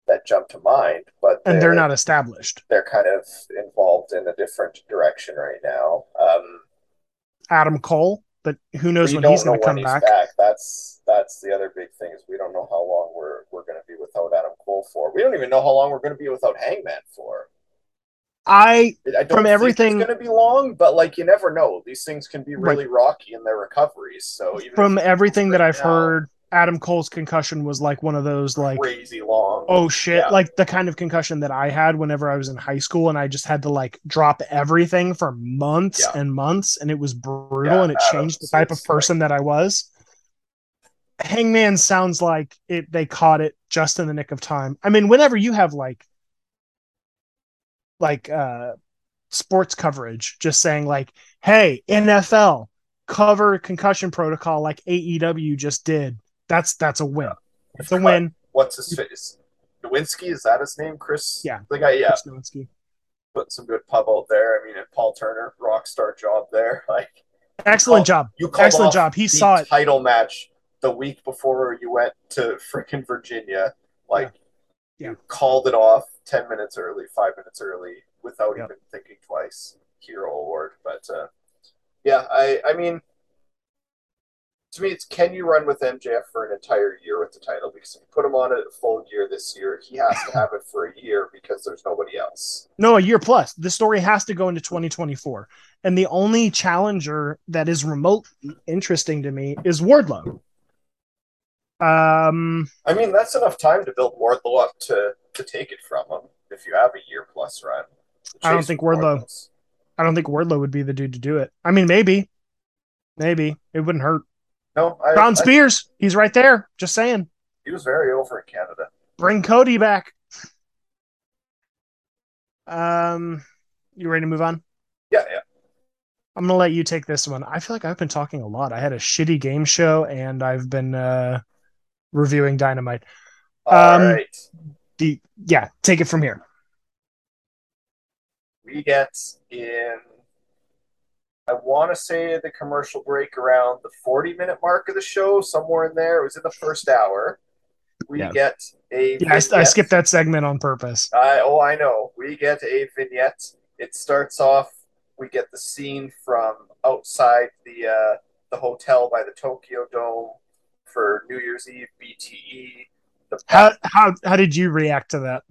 that jump to mind, but and they're not established. They're kind of involved in a different direction right now. Um, Adam Cole, but who knows when he's going to come back. back. That's that's the other big thing is we don't know how long we're we're going to be without Adam Cole for. We don't even know how long we're going to be without Hangman for. I, I from everything it's going to be long, but like you never know. These things can be really right. rocky in their recoveries. So from everything that I've now, heard, Adam Cole's concussion was like one of those like crazy long. Oh shit! Yeah. Like the kind of concussion that I had whenever I was in high school, and I just had to like drop everything for months yeah. and months, and it was brutal, yeah, and it Adam's, changed the type of person like... that I was. Hangman sounds like it. They caught it just in the nick of time. I mean, whenever you have like like uh sports coverage just saying like hey nfl cover concussion protocol like aew just did that's that's a win. It's a win. What's his face? Nowinski is that his name? Chris? Yeah. The guy yeah. Chris nowinski put some good pub out there. I mean and paul turner rock star job there. Like excellent you job. you excellent job. He saw it. title match the week before you went to freaking virginia like yeah. you called it off 10 minutes early, five minutes early without even thinking twice. Hero award. But uh, yeah, I, I mean, to me, it's can you run with MJF for an entire year with the title? Because if you put him on a full year this year, he has to have it for a year because there's nobody else. No, a year plus. The story has to go into 2024. And the only challenger that is remotely interesting to me is Wardlow. Um, I mean, that's enough time to build Wardlow up to to take it from him if you have a year plus run. I don't think Wardlow. I don't think Wardlow would be the dude to do it. I mean, maybe, maybe it wouldn't hurt. No, I, Spears, I, he's right there. Just saying. He was very over in Canada. Bring Cody back. Um, you ready to move on? Yeah, yeah. I'm gonna let you take this one. I feel like I've been talking a lot. I had a shitty game show, and I've been uh, reviewing Dynamite. All um, right the yeah, take it from here. We get in I want to say the commercial break around the 40 minute mark of the show, somewhere in there. It was in the first hour. We yeah. get a. Yeah, I, I, skipped that segment on purpose. I, oh, I know. We get a vignette. It starts off. We get the scene from outside the uh, the hotel by the Tokyo Dome for New Year's Eve BTE. How how how did you react to that?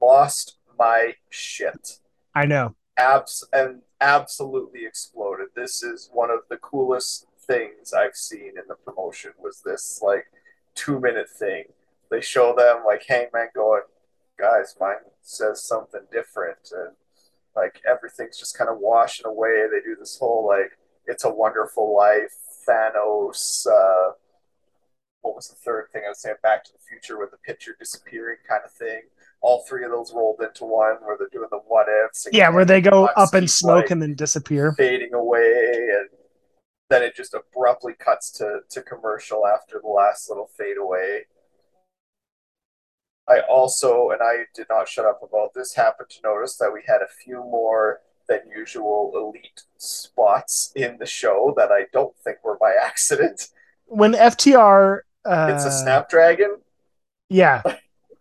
Lost my shit. I know. Abs and absolutely exploded. This is one of the coolest things I've seen in the promotion. Was this like two minute thing? They show them like Hangman going, guys, mine says something different, and like everything's just kind of washing away. They do this whole like it's a wonderful life Thanos. Uh, what was the third thing I was saying? Back to the Future with the picture disappearing kind of thing. All three of those rolled into one where they're doing the what ifs. Yeah, where they go up in smoke like, and then disappear, fading away, and then it just abruptly cuts to to commercial after the last little fade away. I also, and I did not shut up about this, happened to notice that we had a few more than usual elite spots in the show that I don't think were by accident. When FTR uh, it's a Snapdragon. Yeah. yeah,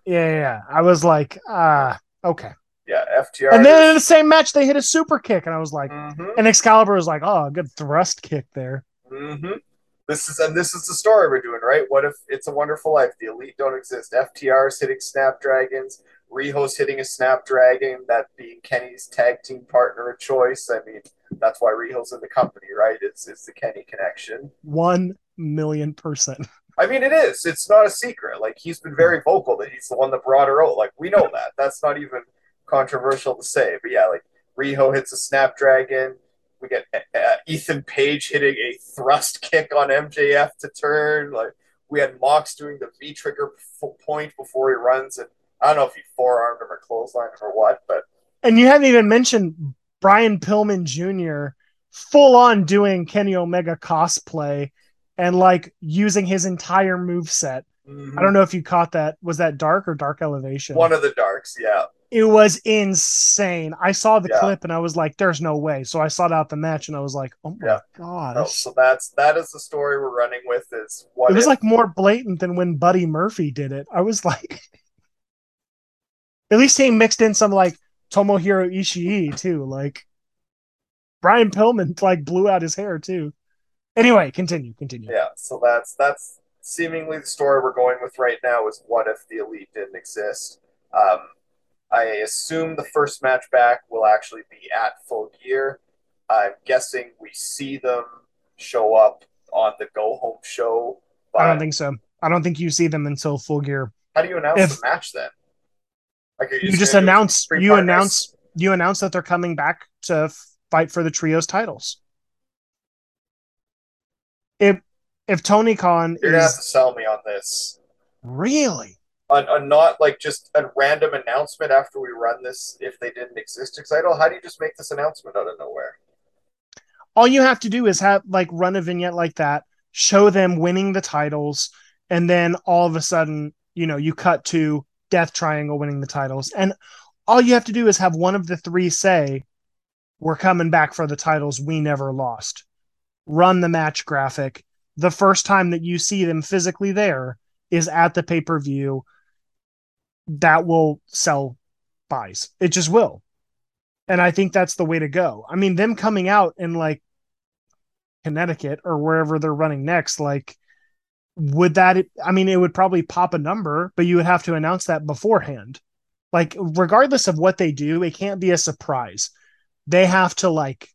yeah. I was like, ah, uh, okay. Yeah, FTR. And then is... in the same match, they hit a super kick, and I was like, mm-hmm. and Excalibur was like, oh, good thrust kick there. Mm-hmm. This is and this is the story we're doing, right? What if it's a wonderful life? The elite don't exist. FTR is hitting Snapdragons. Riho's hitting a Snapdragon, that being Kenny's tag team partner of choice. I mean, that's why Riho's in the company, right? It's it's the Kenny connection. One million percent. I mean, it is. It's not a secret. Like he's been very vocal that he's the one that brought her out. Like we know that. That's not even controversial to say. But yeah, like Riho hits a Snapdragon. We get uh, uh Ethan Page hitting a thrust kick on MJF to turn. Like we had Mox doing the V trigger point before he runs, and I don't know if he forearmed him or clotheslined him or what, but and you haven't even mentioned Brian Pillman Jr. full on doing Kenny Omega cosplay and like using his entire move set. Mm-hmm. I don't know if you caught that. Was that dark or dark elevation? One of the darks, yeah. It was insane. I saw the yeah. clip and I was like, "There's no way." So I sought out the match and I was like, "Oh my yeah. god!" Oh, so that's that is the story we're running with. Is what it was if... like more blatant than when Buddy Murphy did it. I was like, At least he mixed in some like Tomohiro Ishii too. Like Brian Pillman like blew out his hair too. Anyway, continue, continue. Yeah, so that's that's seemingly the story we're going with right now is what if the elite didn't exist. Um, I assume the first match back will actually be at full gear. I'm guessing we see them show up on the go home show. I don't think so. I don't think you see them until full gear. How do you announce if, the match then? Like you, you just announce you partners? announce you announce that they're coming back to fight for the trios titles. If if Tony Khan You're is, gonna have to sell me on this. Really? On, on not like just a random announcement after we run this if they didn't exist excited. How do you just make this announcement out of nowhere? All you have to do is have like run a vignette like that, show them winning the titles, and then all of a sudden, you know, you cut to Death Triangle winning the titles. And all you have to do is have one of the three say, We're coming back for the titles we never lost. Run the match graphic. The first time that you see them physically there is at the pay per view. That will sell buys. It just will. And I think that's the way to go. I mean, them coming out in like Connecticut or wherever they're running next, like would that i mean it would probably pop a number but you would have to announce that beforehand like regardless of what they do it can't be a surprise they have to like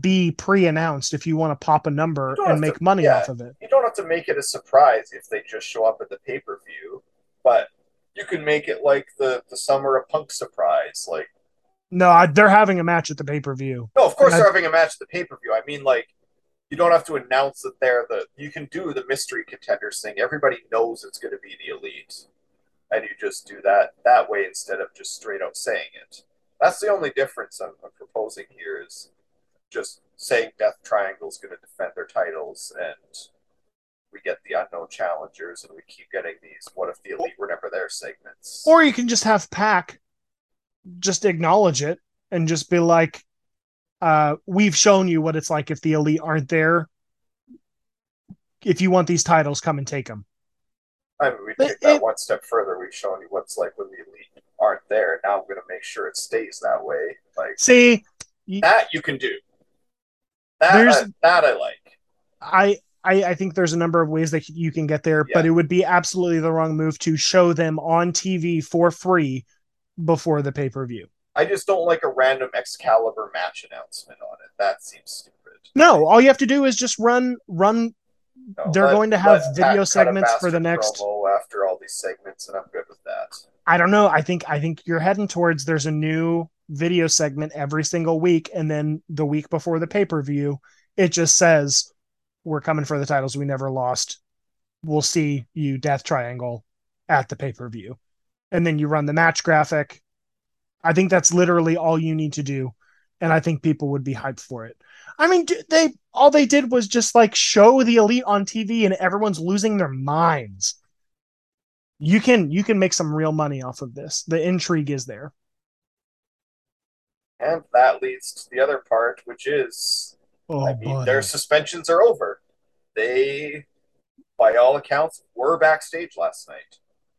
be pre-announced if you want to pop a number and make to, money yeah, off of it. you don't have to make it a surprise if they just show up at the pay-per-view but you can make it like the the summer of punk surprise like no they're having a match at the pay-per-view. No of course and they're I, having a match at the pay-per-view. I mean like you don't have to announce that they're the you can do the mystery contenders thing. Everybody knows it's going to be the elite and you just do that that way instead of just straight out saying it. That's the only difference i'm, I'm proposing here is just saying death triangle is going to defend their titles and we get the unknown challengers and we keep getting these what if the elite were never there segments or you can just have Pac just acknowledge it and just be like uh, we've shown you what it's like if the elite aren't there. If you want these titles, come and take them. I mean, we take that it, one step further. We've shown you what it's like when the elite aren't there. Now I'm going to make sure it stays that way. Like, see, that you can do. That there's, I, that I like. I, I I think there's a number of ways that you can get there, yeah. but it would be absolutely the wrong move to show them on TV for free before the pay per view. I just don't like a random Excalibur match announcement on it. That seems stupid. No, all you have to do is just run run. No, they're let, going to have video segments for the next. After all these segments, and I'm good with that. I don't know. I think I think you're heading towards there's a new video segment every single week, and then the week before the pay per view, it just says we're coming for the titles we never lost. We'll see you Death Triangle at the pay per view, and then you run the match graphic I think that's literally all you need to do. And I think people would be hyped for it. I mean, they all they did was just like show the elite on TV and everyone's losing their minds. You can you can make some real money off of this. The intrigue is there. And that leads to the other part, which is oh, I mean, their suspensions are over. They by all accounts were backstage last night.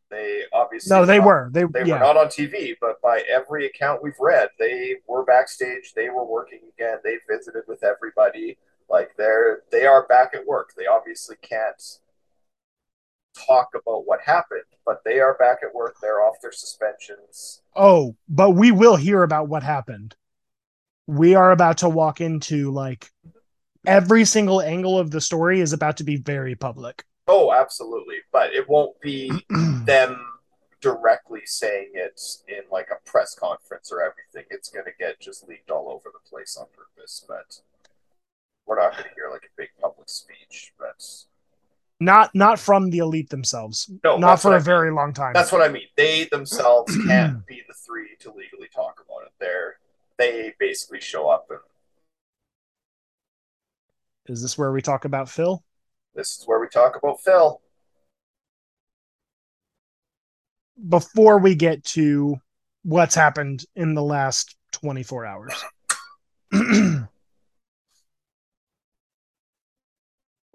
They obviously no, they not, were they they yeah. were not on TV, but by every account we've read, they were backstage. They were working again. They visited with everybody. Like they're they are back at work. They obviously can't talk about what happened, but they are back at work. They're off their suspensions. Oh, but we will hear about what happened. We are about to walk into like every single angle of the story is about to be very public. Oh, absolutely. But it won't be them directly saying it in like a press conference or everything. It's going to get just leaked all over the place on purpose. But we're not going to hear like a big public speech. But not not from the elite themselves. No, not for a I mean. very long time. That's what I mean. They themselves can't be the three to legally talk about it. They're they basically show up and. Is this where we talk about Phil? This is where we talk about Phil. Before we get to what's happened in the last 24 hours.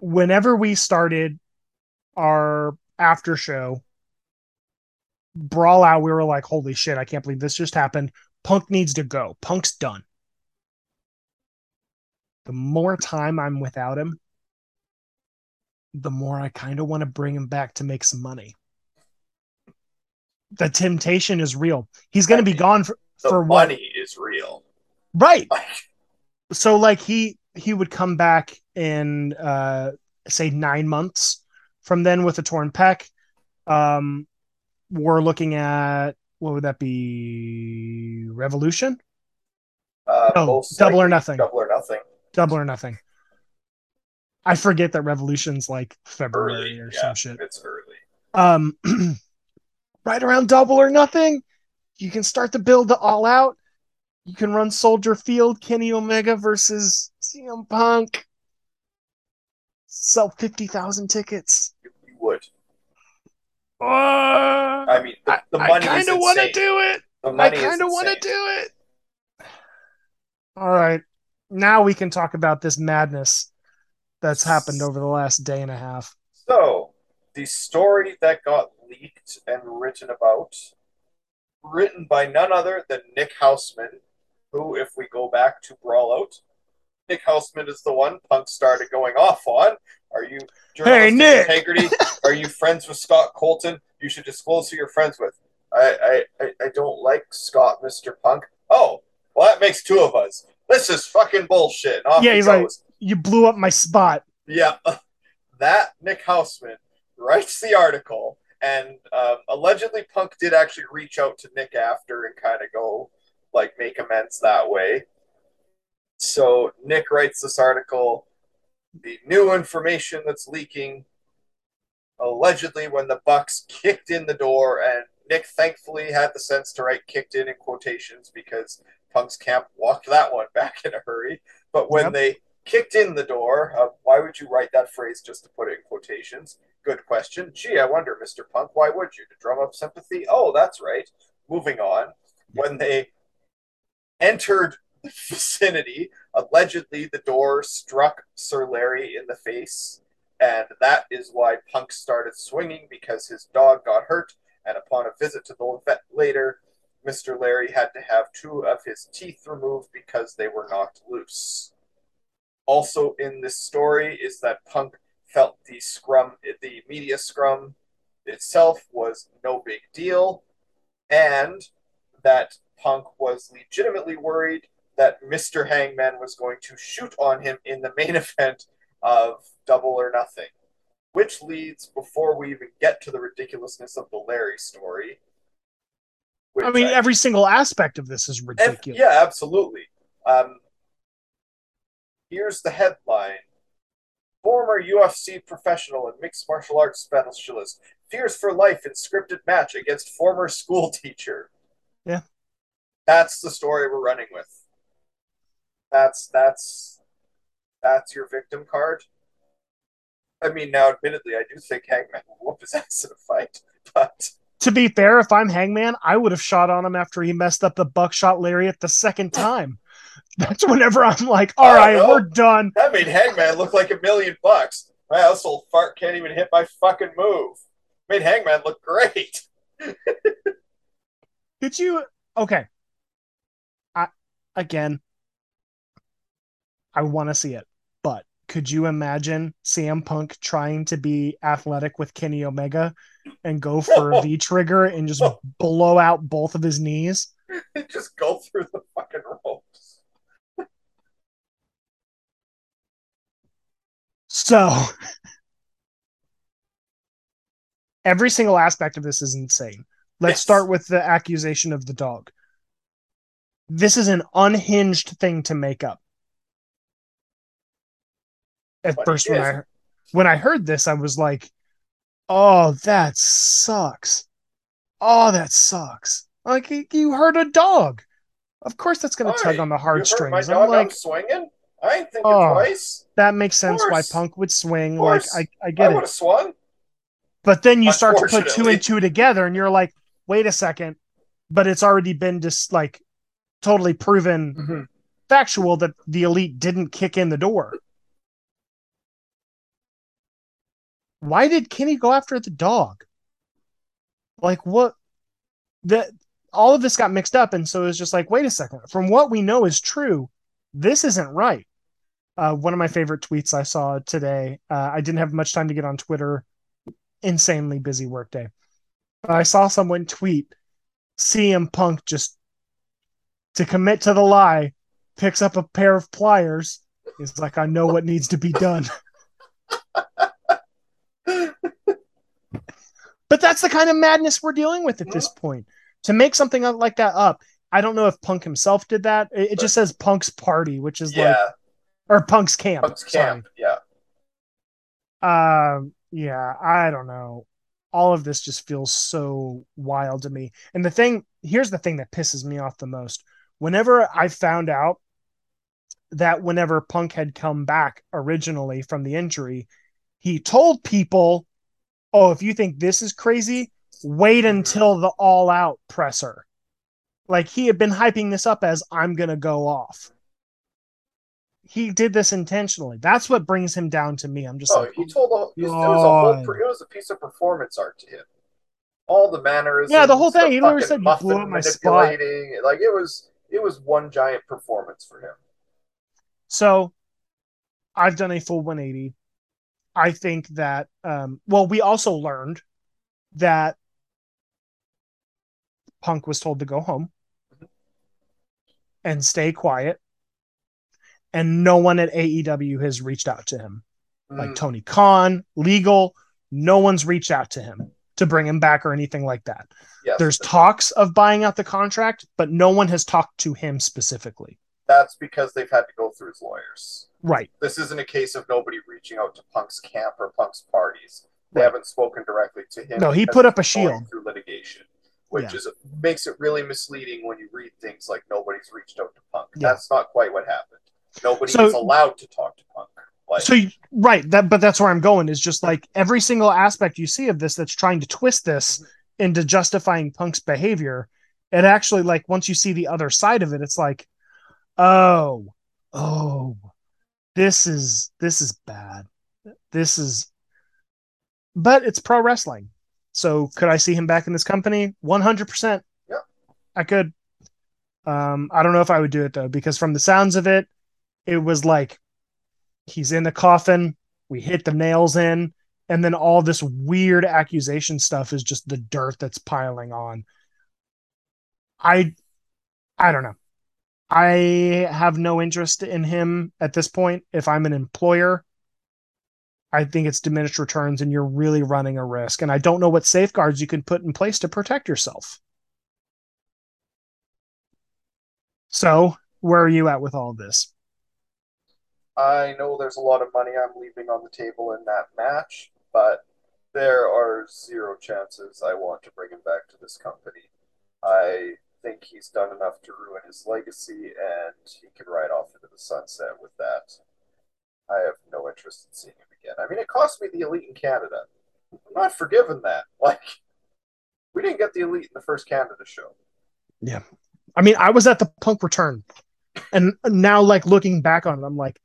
Whenever we started our after show, brawl out, we were like, holy shit, I can't believe this just happened. Punk needs to go. Punk's done. The more time I'm without him, the more I kind of want to bring him back to make some money. The temptation is real. He's going to be gone for, for money is real. Right. So like he he would come back in uh say 9 months from then with a torn pec. Um we're looking at what would that be? Revolution? uh, No, Double or Nothing. Double or nothing. Double or nothing. I forget that Revolution's like February Early. or Yeah, some shit. it's early. um right around double or nothing you can start to build the all out you can run soldier field kenny omega versus cm punk. Sell 50000 tickets. You, you would. uh, I mean, the, the I money I kind of want to do it. The i money is kind of want to insane. do it. All right. Now we can talk about this madness that's happened over the last day and a half. So, the story that got leaked and written about, written by none other than Nick Hausman, who, if we go back to Brawl Out, Nick Hausman is the one Punk started going off on. Are you journalistic Nick! integrity? Are you friends with Scott Colton? You should disclose who you're friends with. I, I, I, don't like Scott, Mr. Punk. Oh, well, that makes two of us. This is fucking bullshit. Yeah, he he's like- you blew up my spot Yeah, that Nick Hausman writes the article, and um, allegedly Punk did actually reach out to Nick after and kind of go like make amends that way. So Nick writes this article. The new information that's leaking allegedly when the Bucks kicked in the door, and Nick thankfully had the sense to write "kicked in" in quotations because Punk's camp walked that one back in a hurry. But when Yep. they kicked in the door, uh, why would you write that phrase just to put it in quotations? Good question. Gee, I wonder, Mr. Punk, why would you? To drum up sympathy? Oh, that's right. Moving on. When they entered vicinity, allegedly the door struck Sir Larry in the face, and that is why Punk started swinging because his dog got hurt. And upon a visit to the vet later, Mr. Larry had to have two of his teeth removed because they were knocked loose. Also, in this story, is that Punk felt the scrum, the media scrum itself was no big deal, and that Punk was legitimately worried that Mr. Hangman was going to shoot on him in the main event of Double or Nothing. Which leads, before we even get to the ridiculousness of the Larry story. i mean every single aspect of this is ridiculous yeah, absolutely. Um, here's the headline. Former UFC professional and mixed martial arts specialist fears for life in scripted match against former school teacher. Yeah. That's the story we're running with. That's that's that's your victim card. I mean, now admittedly, I do think Hangman will whoop his ass in a fight, but to be fair, if I'm Hangman, I would have shot on him after he messed up the buckshot lariat the second time. That's whenever I'm like, oh, all I don't right, know. we're done. That made Hangman look like a million bucks. My household fart can't even hit my fucking move. Made Hangman look great. Did you? Okay. I again, I want to see it, but could you imagine CM Punk trying to be athletic with Kenny Omega and go for a V trigger and just blow out both of his knees? Just go through the fucking ropes. So every single aspect of this is insane. Let's Yes. start with the accusation of the dog. This is an unhinged thing to make up. At But first, when. I when I heard this, I was like, "Oh, that sucks. Oh, that sucks." Like you- hurt a dog. Of course, that's going to tug on the You hurt my heartstrings. I'm like, I'm swinging. I ain't thinking Oh, twice. that makes sense why. Punk would swing. Like. I, I I get would it. have swung. But then you start to put two and two together, and you're like, wait a second. But it's already been just like totally proven Mhm. factual that the elite didn't kick in the door. Why did Kenny go after the dog? Like what that all of this got mixed up, and so it was just like, wait a second. From what we know is true, this isn't right. Uh, one of my favorite tweets I saw today. Uh, I didn't have much time to get on Twitter. Insanely busy workday. But I saw someone tweet CM Punk just to commit to the lie, picks up a pair of pliers. He's like, I know what needs to be done. but that's the kind of madness we're dealing with at this point. To make something like that up, I don't know if Punk himself did that. It, it just says Punk's party, which is yeah, like, or Punk's camp. Punk's camp. Yeah. Um, yeah, I don't know. All of this just feels so wild to me. And the thing, here's the thing that pisses me off the most. Whenever I found out that whenever Punk had come back originally from the injury, he told people, "Oh, if you think this is crazy, wait mm-hmm. until the all out presser." Like he had been hyping this up as I'm going to go off. He did this intentionally. That's what brings him down to me. I'm just Oh, like, he told a, it was a whole. It was a piece of performance art to him. All the mannerisms. Yeah, the whole thing. He literally said, "You muffin blew up my spot." Like it was. It was one giant performance for him. So I've done a full 180. I think that um well we also learned that Punk was told to go home and stay quiet and no one at AEW has reached out to him. Like Mm, Tony Khan, legal, no one's reached out to him to bring him back or anything like that. yes, There's talks of buying out the contract, but no one has talked to him specifically. That's because they've had to go through his lawyers. Right. This isn't a case of nobody reaching out to Punk's camp or Punk's parties. They Right. haven't spoken directly to him. No, he put up a shield. through litigation, which Yeah. is makes it really misleading when you read things like nobody's reached out to Punk. Yeah. That's not quite what happened. Nobody So- is allowed to talk to Punk. Like, So you- right, that but that's where I'm going is just like every single aspect you see of this that's trying to twist this mm-hmm. into justifying Punk's behavior. It actually like once you see the other side of it, it's like, oh, oh, this is this is bad. This is, but it's pro wrestling. So could I see him back in this company? One hundred percent. Yeah. I could. Um, I don't know if I would do it though, because from the sounds of it, it was like he's in the coffin, we hit the nails in, and then all this weird accusation stuff is just the dirt that's piling on. I I don't know. I have no interest in him at this point. If I'm an employer, I think it's diminished returns and you're really running a risk. And I don't know what safeguards you can put in place to protect yourself. So, where are you at with all this? I know there's a lot of money I'm leaving on the table in that match, but there are zero chances I want to bring him back to this company. I think he's done enough to ruin his legacy, and he can ride off into the sunset with that. I have no interest in seeing him again. I mean, it cost me the elite in Canada. I'm not forgiving that. Like, we didn't get the elite in the first Canada show. Yeah, I mean, I was at the punk return, and now, like looking back on it, I'm like,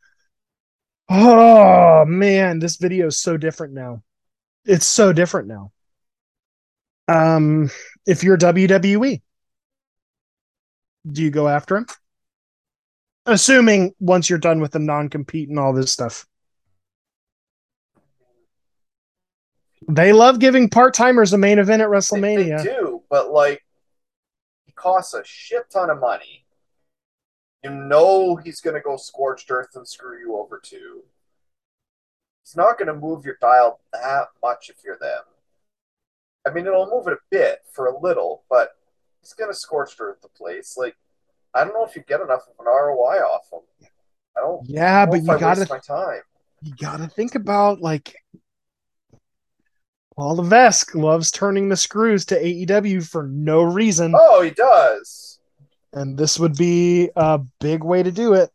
oh man, this video is so different now. It's so different now. Um, if you're WWE, do you go after him? Assuming once you're done with the non-compete and all this stuff. They love giving part-timers a main event at They, they WrestleMania. do, but like, he costs a shit ton of money. You know he's going to go scorched earth and screw you over too. He's not going to move your dial that much if you're them. I mean, it'll move it a bit for a little, but he's going to scorch earth the place. Like, I don't know if you get enough of an ROI off him. I don't Yeah, but you gotta my time. you gotta think about like Paul Levesque loves turning the screws to AEW for no reason, Oh, he does. and this would be a big way to do it.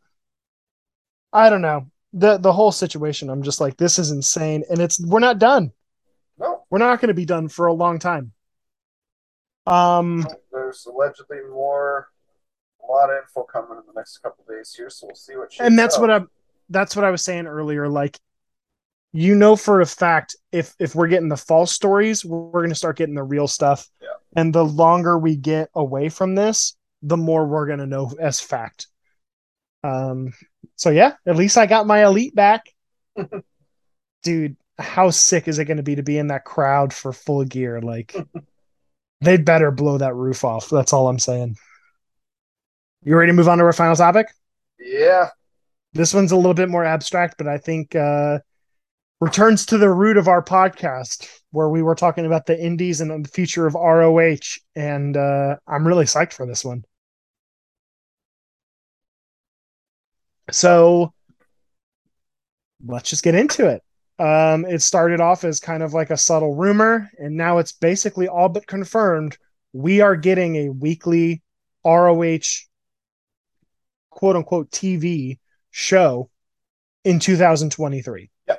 I don't know the the whole situation. I'm just like, this is insane, and it's we're not done. No, We're not going to be done for a long time. Um, there's allegedly more, a lot of info coming in the next couple days here, so we'll see what. and that's out. what I'm. that's what I was saying earlier. Like, you know for a fact if if we're getting the false stories, we're going to start getting the real stuff. Yeah. And the longer we get away from this, the more we're gonna know as fact. Um so yeah, at least I got my elite back. Dude, how sick is it gonna be to be in that crowd for full gear? Like they'd better blow that roof off. That's all I'm saying. You ready to move on to our final topic? Yeah. This one's a little bit more abstract, but I think uh, returns to the root of our podcast, where we were talking about the indies and the future of ROH. And uh, I'm really psyched for this one. So let's just get into it. Um, it started off as kind of like a subtle rumor, and now it's basically all but confirmed. We are getting a weekly ROH quote unquote TV show in 2023. Yeah,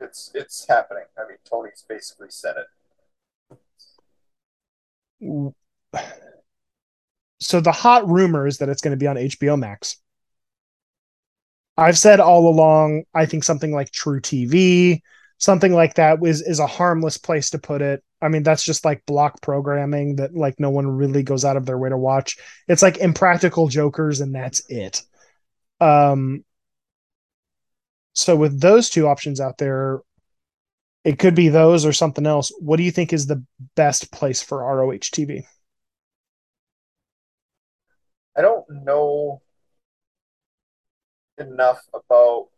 it's it's happening. I mean, Tony's basically said it. So the hot rumor is that it's going to be on HBO Max. I've said all along, I think something like truTV, something like that is is a harmless place to put it. I mean, that's just like block programming that like no one really goes out of their way to watch. It's like impractical jokers and that's it. Um so with those two options out there, it could be those or something else. What do you think is the best place for ROH TV? I don't know enough about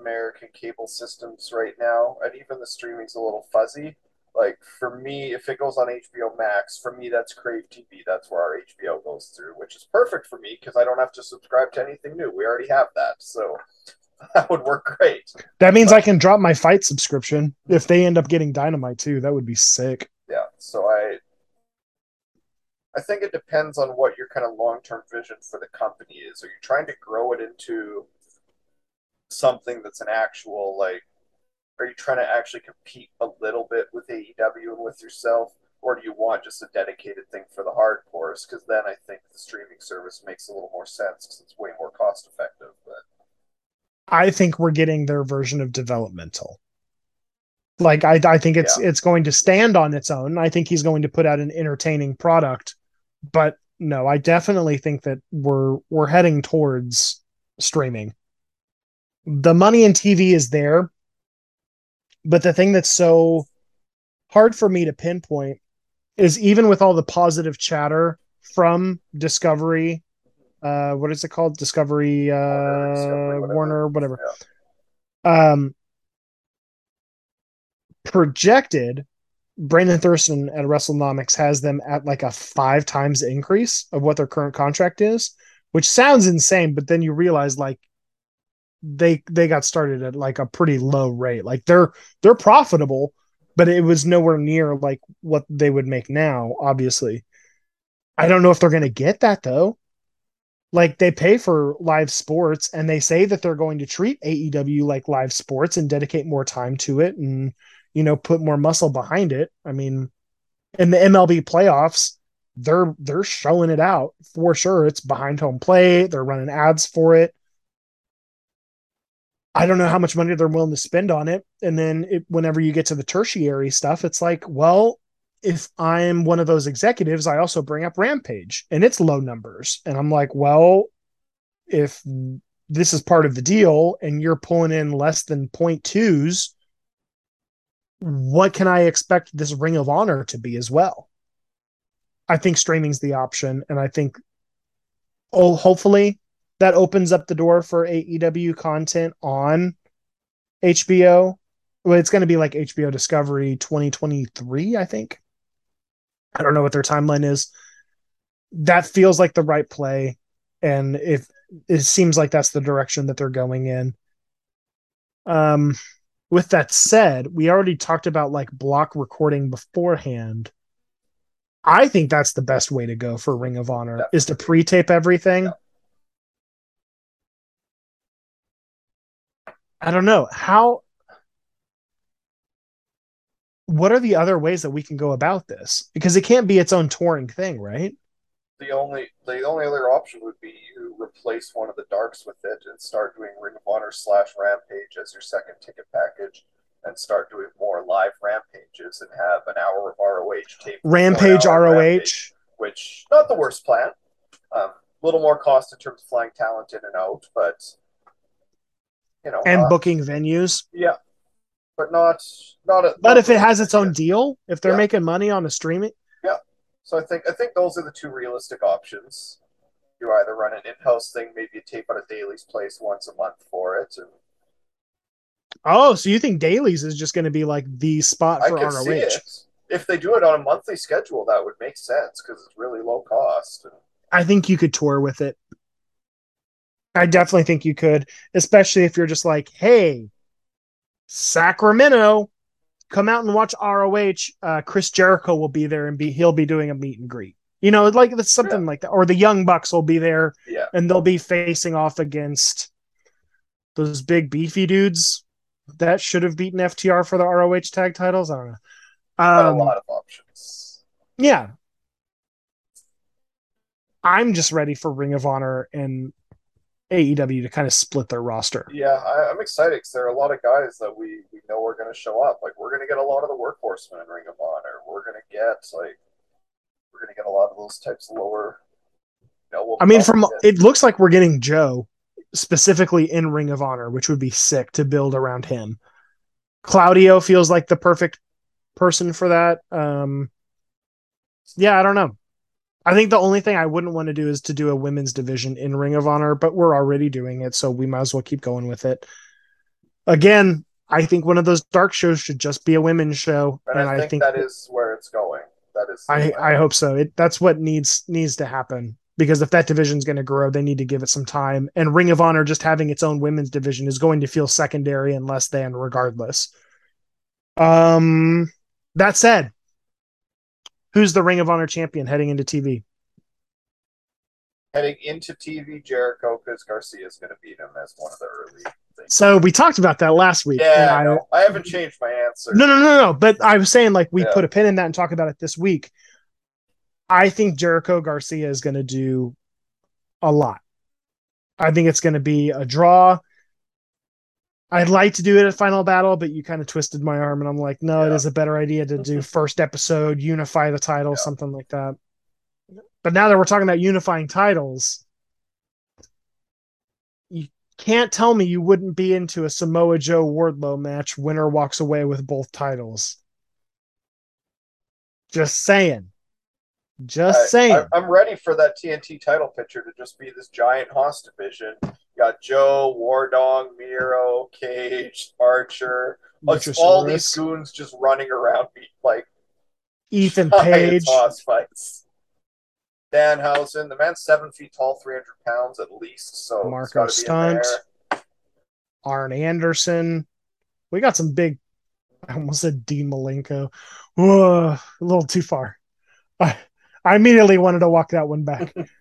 American cable systems right now, and even the streaming's a little fuzzy. Like for me, if it goes on HBO Max, for me that's Crave TV. That's where our HBO goes through, which is perfect for me because I don't have to subscribe to anything new. We already have that, so that would work great. That means but, I can drop my FITE subscription if they end up getting Dynamite too. That would be sick. Yeah, so I I think it depends on what your kind of long term vision for the company is. Are you trying to grow it into something that's an actual like are you trying to actually compete a little bit with AEW and with yourself? Or do you want just a dedicated thing for the hardcores? Because then I think the streaming service makes a little more sense because it's way more cost effective. But I think we're getting their version of developmental. Like I, I think it's yeah. it's going to stand on its own. I think he's going to put out an entertaining product, but no, I definitely think that we're we're heading towards streaming. The money in TV is there, but the thing that's so hard for me to pinpoint is even with all the positive chatter from Discovery, uh, what is it called? Discovery, uh, Discovery, whatever. Warner, whatever. Yeah. Um, projected Brandon Thurston at WrestleNomics has them at like a five times increase of what their current contract is, which sounds insane, but then you realize like they they got started at like a pretty low rate. Like they're they're profitable, but it was nowhere near like what they would make now, obviously. I don't know if they're going to get that though. Like they pay for live sports and they say that they're going to treat AEW like live sports and dedicate more time to it and you know put more muscle behind it. I mean, in the MLB playoffs, they're they're showing it out for sure. It's behind home plate. They're running ads for it. I don't know how much money they're willing to spend on it. And then it, whenever you get to the tertiary stuff, it's like, well, if I'm one of those executives, I also bring up Rampage and it's low numbers. And I'm like, well, if this is part of the deal and you're pulling in less than 0.2s, what can I expect this Ring of Honor to be as well? I think streaming's the option. And I think, oh, hopefully that opens up the door for AEW content on HBO. Well, it's going to be like HBO Discovery 2023, I think. I don't know what their timeline is. That feels like the right play. And if it seems like that's the direction that they're going in. Um, with that said, we already talked about like block recording beforehand. I think that's the best way to go for Ring of Honor is to pre-tape everything. Yeah I don't know how. What are the other ways that we can go about this? Because it can't be its own touring thing, right? The only the only other option would be you replace one of the darks with it and start doing Ring of Honor slash Rampage as your second ticket package, and start doing more live rampages and have an hour of ROH tape. Rampage ROH, which not the worst plan. Um, a little more cost in terms of flying talent in and out, but you know, and uh, booking venues. Yeah, but not not. A, But not if it has its own deal, if they're Yeah. making money on the streaming, So I think I think those are the two realistic options. You either run an in-house thing, maybe you tape out a Daily's place once a month for it, and oh, so you think Daily's is just going to be like the spot I for can ROH? see it. If they do it on a monthly schedule, that would make sense because it's really low cost. And I think you could tour with it. I definitely think you could, especially if you're just like, hey, Sacramento, come out and watch ROH. Uh, Chris Jericho will be there and be he'll be doing a meet and greet. You know, like that's something like that. Or the Young Bucks will be there yeah, and they'll be facing off against those big beefy dudes that should have beaten FTR for the ROH tag titles. I don't know. Um, a lot of options. yeah. I'm just ready for Ring of Honor and AEW to kind of split their roster. Yeah, I, I'm excited because there are a lot of guys that we, we know are going to show up. Like we're going to get a lot of the workhorsemen in Ring of Honor. We're going to get like we're going to get a lot of those types of lower. You know, we'll I mean, from get- it looks like we're getting Joe specifically in Ring of Honor, which would be sick to build around him. Claudio feels like the perfect person for that. Um, yeah, I don't know. I think the only thing I wouldn't want to do is to do a women's division in Ring of Honor, but we're already doing it, so we might as well keep going with it. Again, I think one of those dark shows should just be a women's show, and, I, think that is where it's going. That is. I. I hope so. It that's what needs needs to happen because if that division's going to grow, they need to give it some time. And Ring of Honor just having its own women's division is going to feel secondary and less than regardless. Um, that said, who's the Ring of Honor champion heading into TV? heading into TV, Jericho because Garcia is going to beat him as one of the early things. So we talked about that last week. Yeah, I- no, I haven't changed my answer. No, no, no, no. But I was saying like we Yeah. put a pin in that and talk about it this week. I think Jericho Garcia is going to do a lot. I think it's going to be a draw. I'd like to do it at Final Battle, but you kind of twisted my arm, and I'm like, no, it Yeah. is a better idea to do first episode, unify the title, Yeah. something like that. But now that we're talking about unifying titles, you can't tell me you wouldn't be into a Samoa Joe Wardlow match. Winner walks away with both titles. Just saying. Just I- saying. I, I'm ready for that TNT title picture to just be this giant hoss division. Got Joe, Wardlow, Miro, Cage, Archer. Like, all these goons just running around, beat like Ethan Page. Hoss fights. Danhausen, the man's seven feet tall, 300 pounds at least. So Marco Stunt. Arn Anderson. We got some big. I almost said Dean Malenko. Whoa, a little too far. I, I immediately wanted to walk that one back.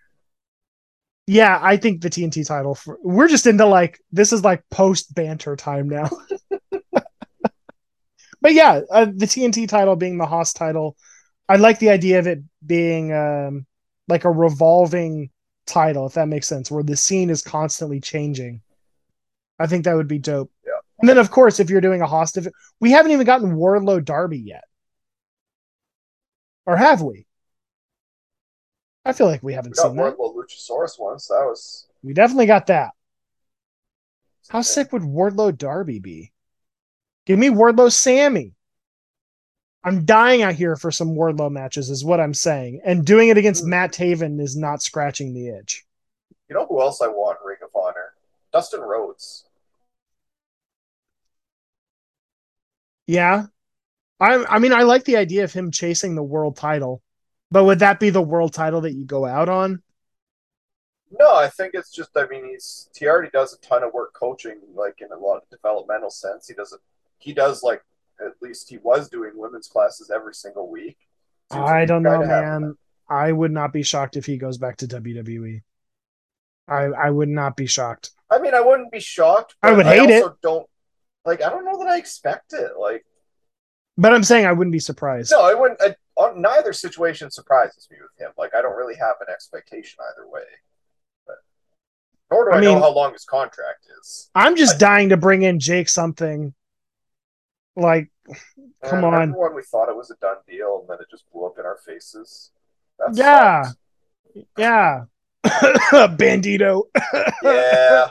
yeah, I think the TNT title. For, we're just into like this is like post banter time now. but yeah, uh, the TNT title being the hoss title. I like the idea of it being um, like a revolving title, if that makes sense, where the scene is constantly changing. I think that would be dope. Yeah. And then, of course, if you're doing a hostage, we haven't even gotten Wardlow Darby yet, or have we? I feel like we We haven't got seen that. Luchasaurus once. That was We definitely got that. How sick would Wardlow Darby be? Give me Wardlow Sammy. I'm dying out here for some Wardlow matches, is what I'm saying. And doing it against Hmm. Matt Taven is not scratching the itch. You know who else I want Ring of Honor? Dustin Rhodes. Yeah. I I mean I like the idea of him chasing the world title. But would that be the world title that you go out on? No, I think it's just. I mean, he's he already does a ton of work coaching, like in a lot of developmental sense. He does it. He does like at least he was doing women's classes every single week. I don't know, man. I would not be shocked if he goes back to WWE. I I would not be shocked. I mean, I wouldn't be shocked. I would hate also Don't like. I don't know that I expect it. Like, But I'm saying I wouldn't be surprised. no, I wouldn't. I, neither situation surprises me with him. Like, I don't really have an expectation either way. Nor do I I, mean- know how long his contract is. I'm just I- dying to bring in Jake something Like, uh, come And on. when we thought it was a done deal and then it just blew up in our faces? That Yeah. sucked. Yeah. Bandido. yeah.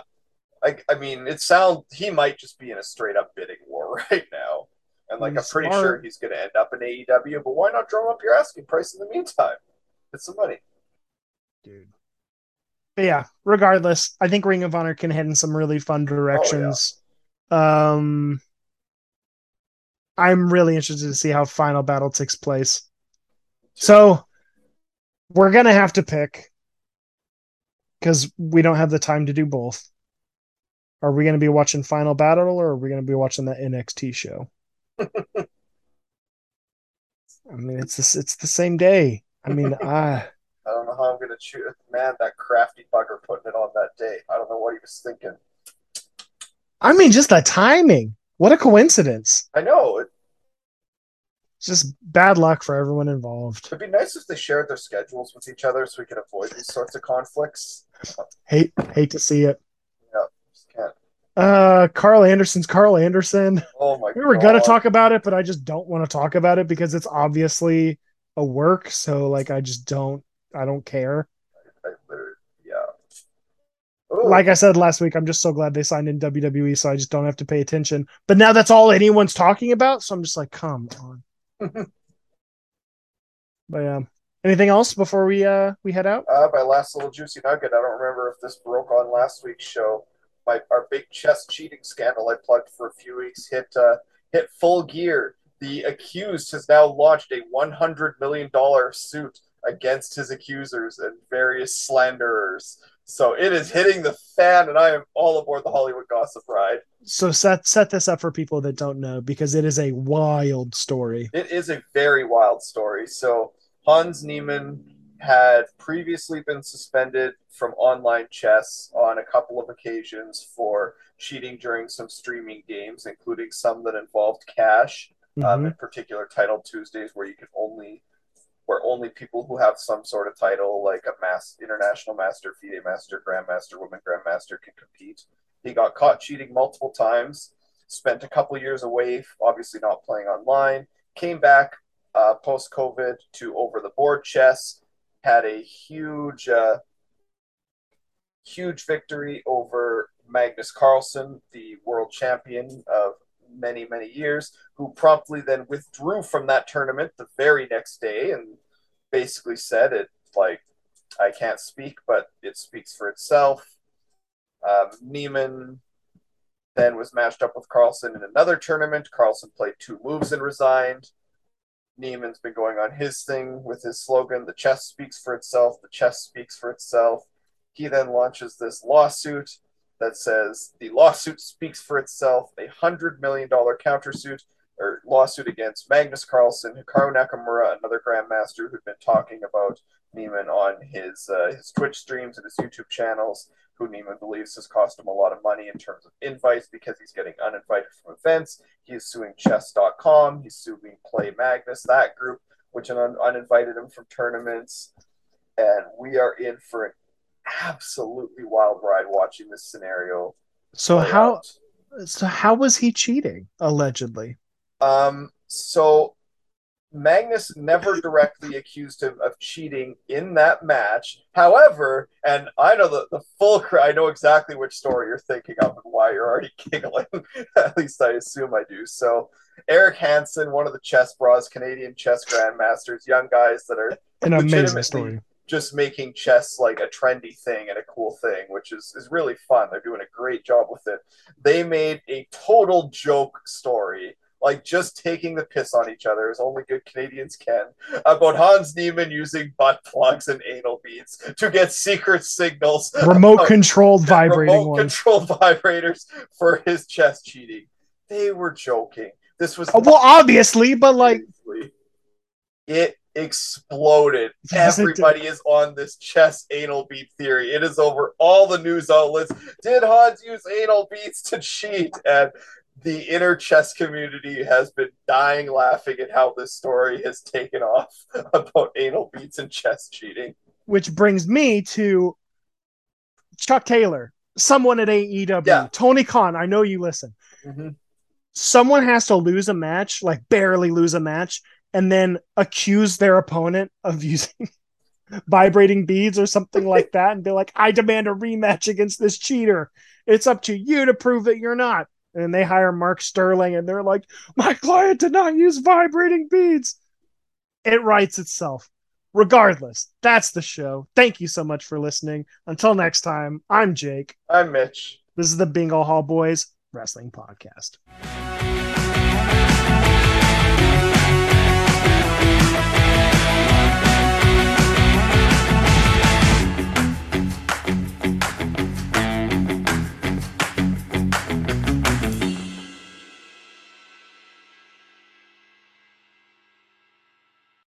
I, I mean, it sounds he might just be in a straight up bidding war right now, and like He's I'm pretty smart. sure he's going to end up in AEW. But why not drum up your asking price in the meantime? Get some money. Dude. But yeah, regardless, I think Ring of Honor can head in some really fun directions. Um I'm really interested to see how final battle takes place. So we're gonna have to pick because we don't have the time to do both. Are we gonna be watching Final Battle or are we gonna be watching that NXT show? I mean, it's this, it's the same day. I mean, I I don't know how I'm going to choose. Man, that crafty bugger putting it on that day. I don't know what he was thinking. I mean, just the timing. What a coincidence! I know it It's just bad luck for everyone involved. It'd be nice if they shared their schedules with each other so we could avoid these sorts of conflicts. Hate hate to see it. Yeah, can't. Uh, Karl Anderson's Karl Anderson. Oh my We were god. gonna talk about it, but I just don't want to talk about it because it's obviously a work. So like, I just don't. I don't care. I literally- yeah. Ooh, Like I said last week, I'm just so glad they signed in WWE, so I just don't have to pay attention. But now that's all anyone's talking about, so I'm just like, come on. but yeah. Anything else before we uh we head out? Uh, my last little juicy nugget. I don't remember if this broke on last week's show. My our big chess cheating scandal I plugged for a few weeks hit uh, hit full gear. The accused has now launched a one hundred million dollar suit against his accusers and various slanderers. So it is hitting the fan, and I am all aboard the Hollywood gossip ride. So set set this up for people that don't know because it is a wild story. It is a very wild story. So Hans Niemann had previously been suspended from online chess on a couple of occasions for cheating during some streaming games, including some that involved cash, um, Mhm. in particular Title Tuesdays, where you can only where only people who have some sort of title, like a mass international master, FIDE master, grandmaster, women grandmaster, can compete. He got caught cheating multiple times. Spent a couple years away, obviously not playing online. Came back uh, post COVID to over the board chess. Had a huge, uh, huge victory over Magnus Carlsen, the world champion of many, many years, who promptly then withdrew from that tournament the very next day and basically said it like, I can't speak, but it speaks for itself. Um, Niemann then was matched up with Carlsen in another tournament. Carlsen played two moves and resigned. Niemann's been going on his thing with his slogan, the chess speaks for itself, the chess speaks for itself. He then launches this lawsuit that says the lawsuit speaks for itself, a hundred million dollar countersuit or lawsuit against Magnus Carlsen, Hikaru Nakamura, another grandmaster who'd been talking about Niemann on his uh, his Twitch streams and his YouTube channels, who Niemann believes has cost him a lot of money in terms of invites because he's getting uninvited from events. He is suing chess.com, he's suing Play Magnus, that group, which un- uninvited him from tournaments. And we are in for an absolutely wild ride watching this scenario. So how out. so how was he cheating allegedly? Um, so Magnus never directly accused him of cheating in that match. However, and I know the, the full, I know exactly which story you're thinking of and why you're already giggling. At least I assume I do. So, Eric Hansen, one of the Chessbrahs, Canadian chess grandmasters, young guys that are An amazing story. Just making chess like a trendy thing and a cool thing, which is, is really fun. They're doing a great job with it. They made a total joke story, like just taking the piss on each other, as only good Canadians can, about Hans Niemann using butt plugs and anal beads to get secret signals. Remote controlled vibrating remote controlled vibrators for his chess cheating. They were joking. This was Uh, well, obviously, but like it exploded. Yes. Everybody is on this chess anal beat theory. It is over all the news outlets. Did Hans use anal beats to cheat? And the inner chess community has been dying laughing at how this story has taken off about anal beats and chess cheating. which brings me to Chuck Taylor, someone at AEW, Yeah. Tony Khan. I know you listen. Mm-hmm. someone has to lose a match, like barely lose a match, and then accuse their opponent of using vibrating beads or something like that and be like, I demand a rematch against this cheater. It's up to you to prove that you're not. And they hire Mark Sterling and they're like, My client did not use vibrating beads. It writes itself. Regardless, that's the show. Thank you so much for listening. Until next time, I'm Jake. I'm Mitch. This is the Bingo Hall Boys Wrestling Podcast.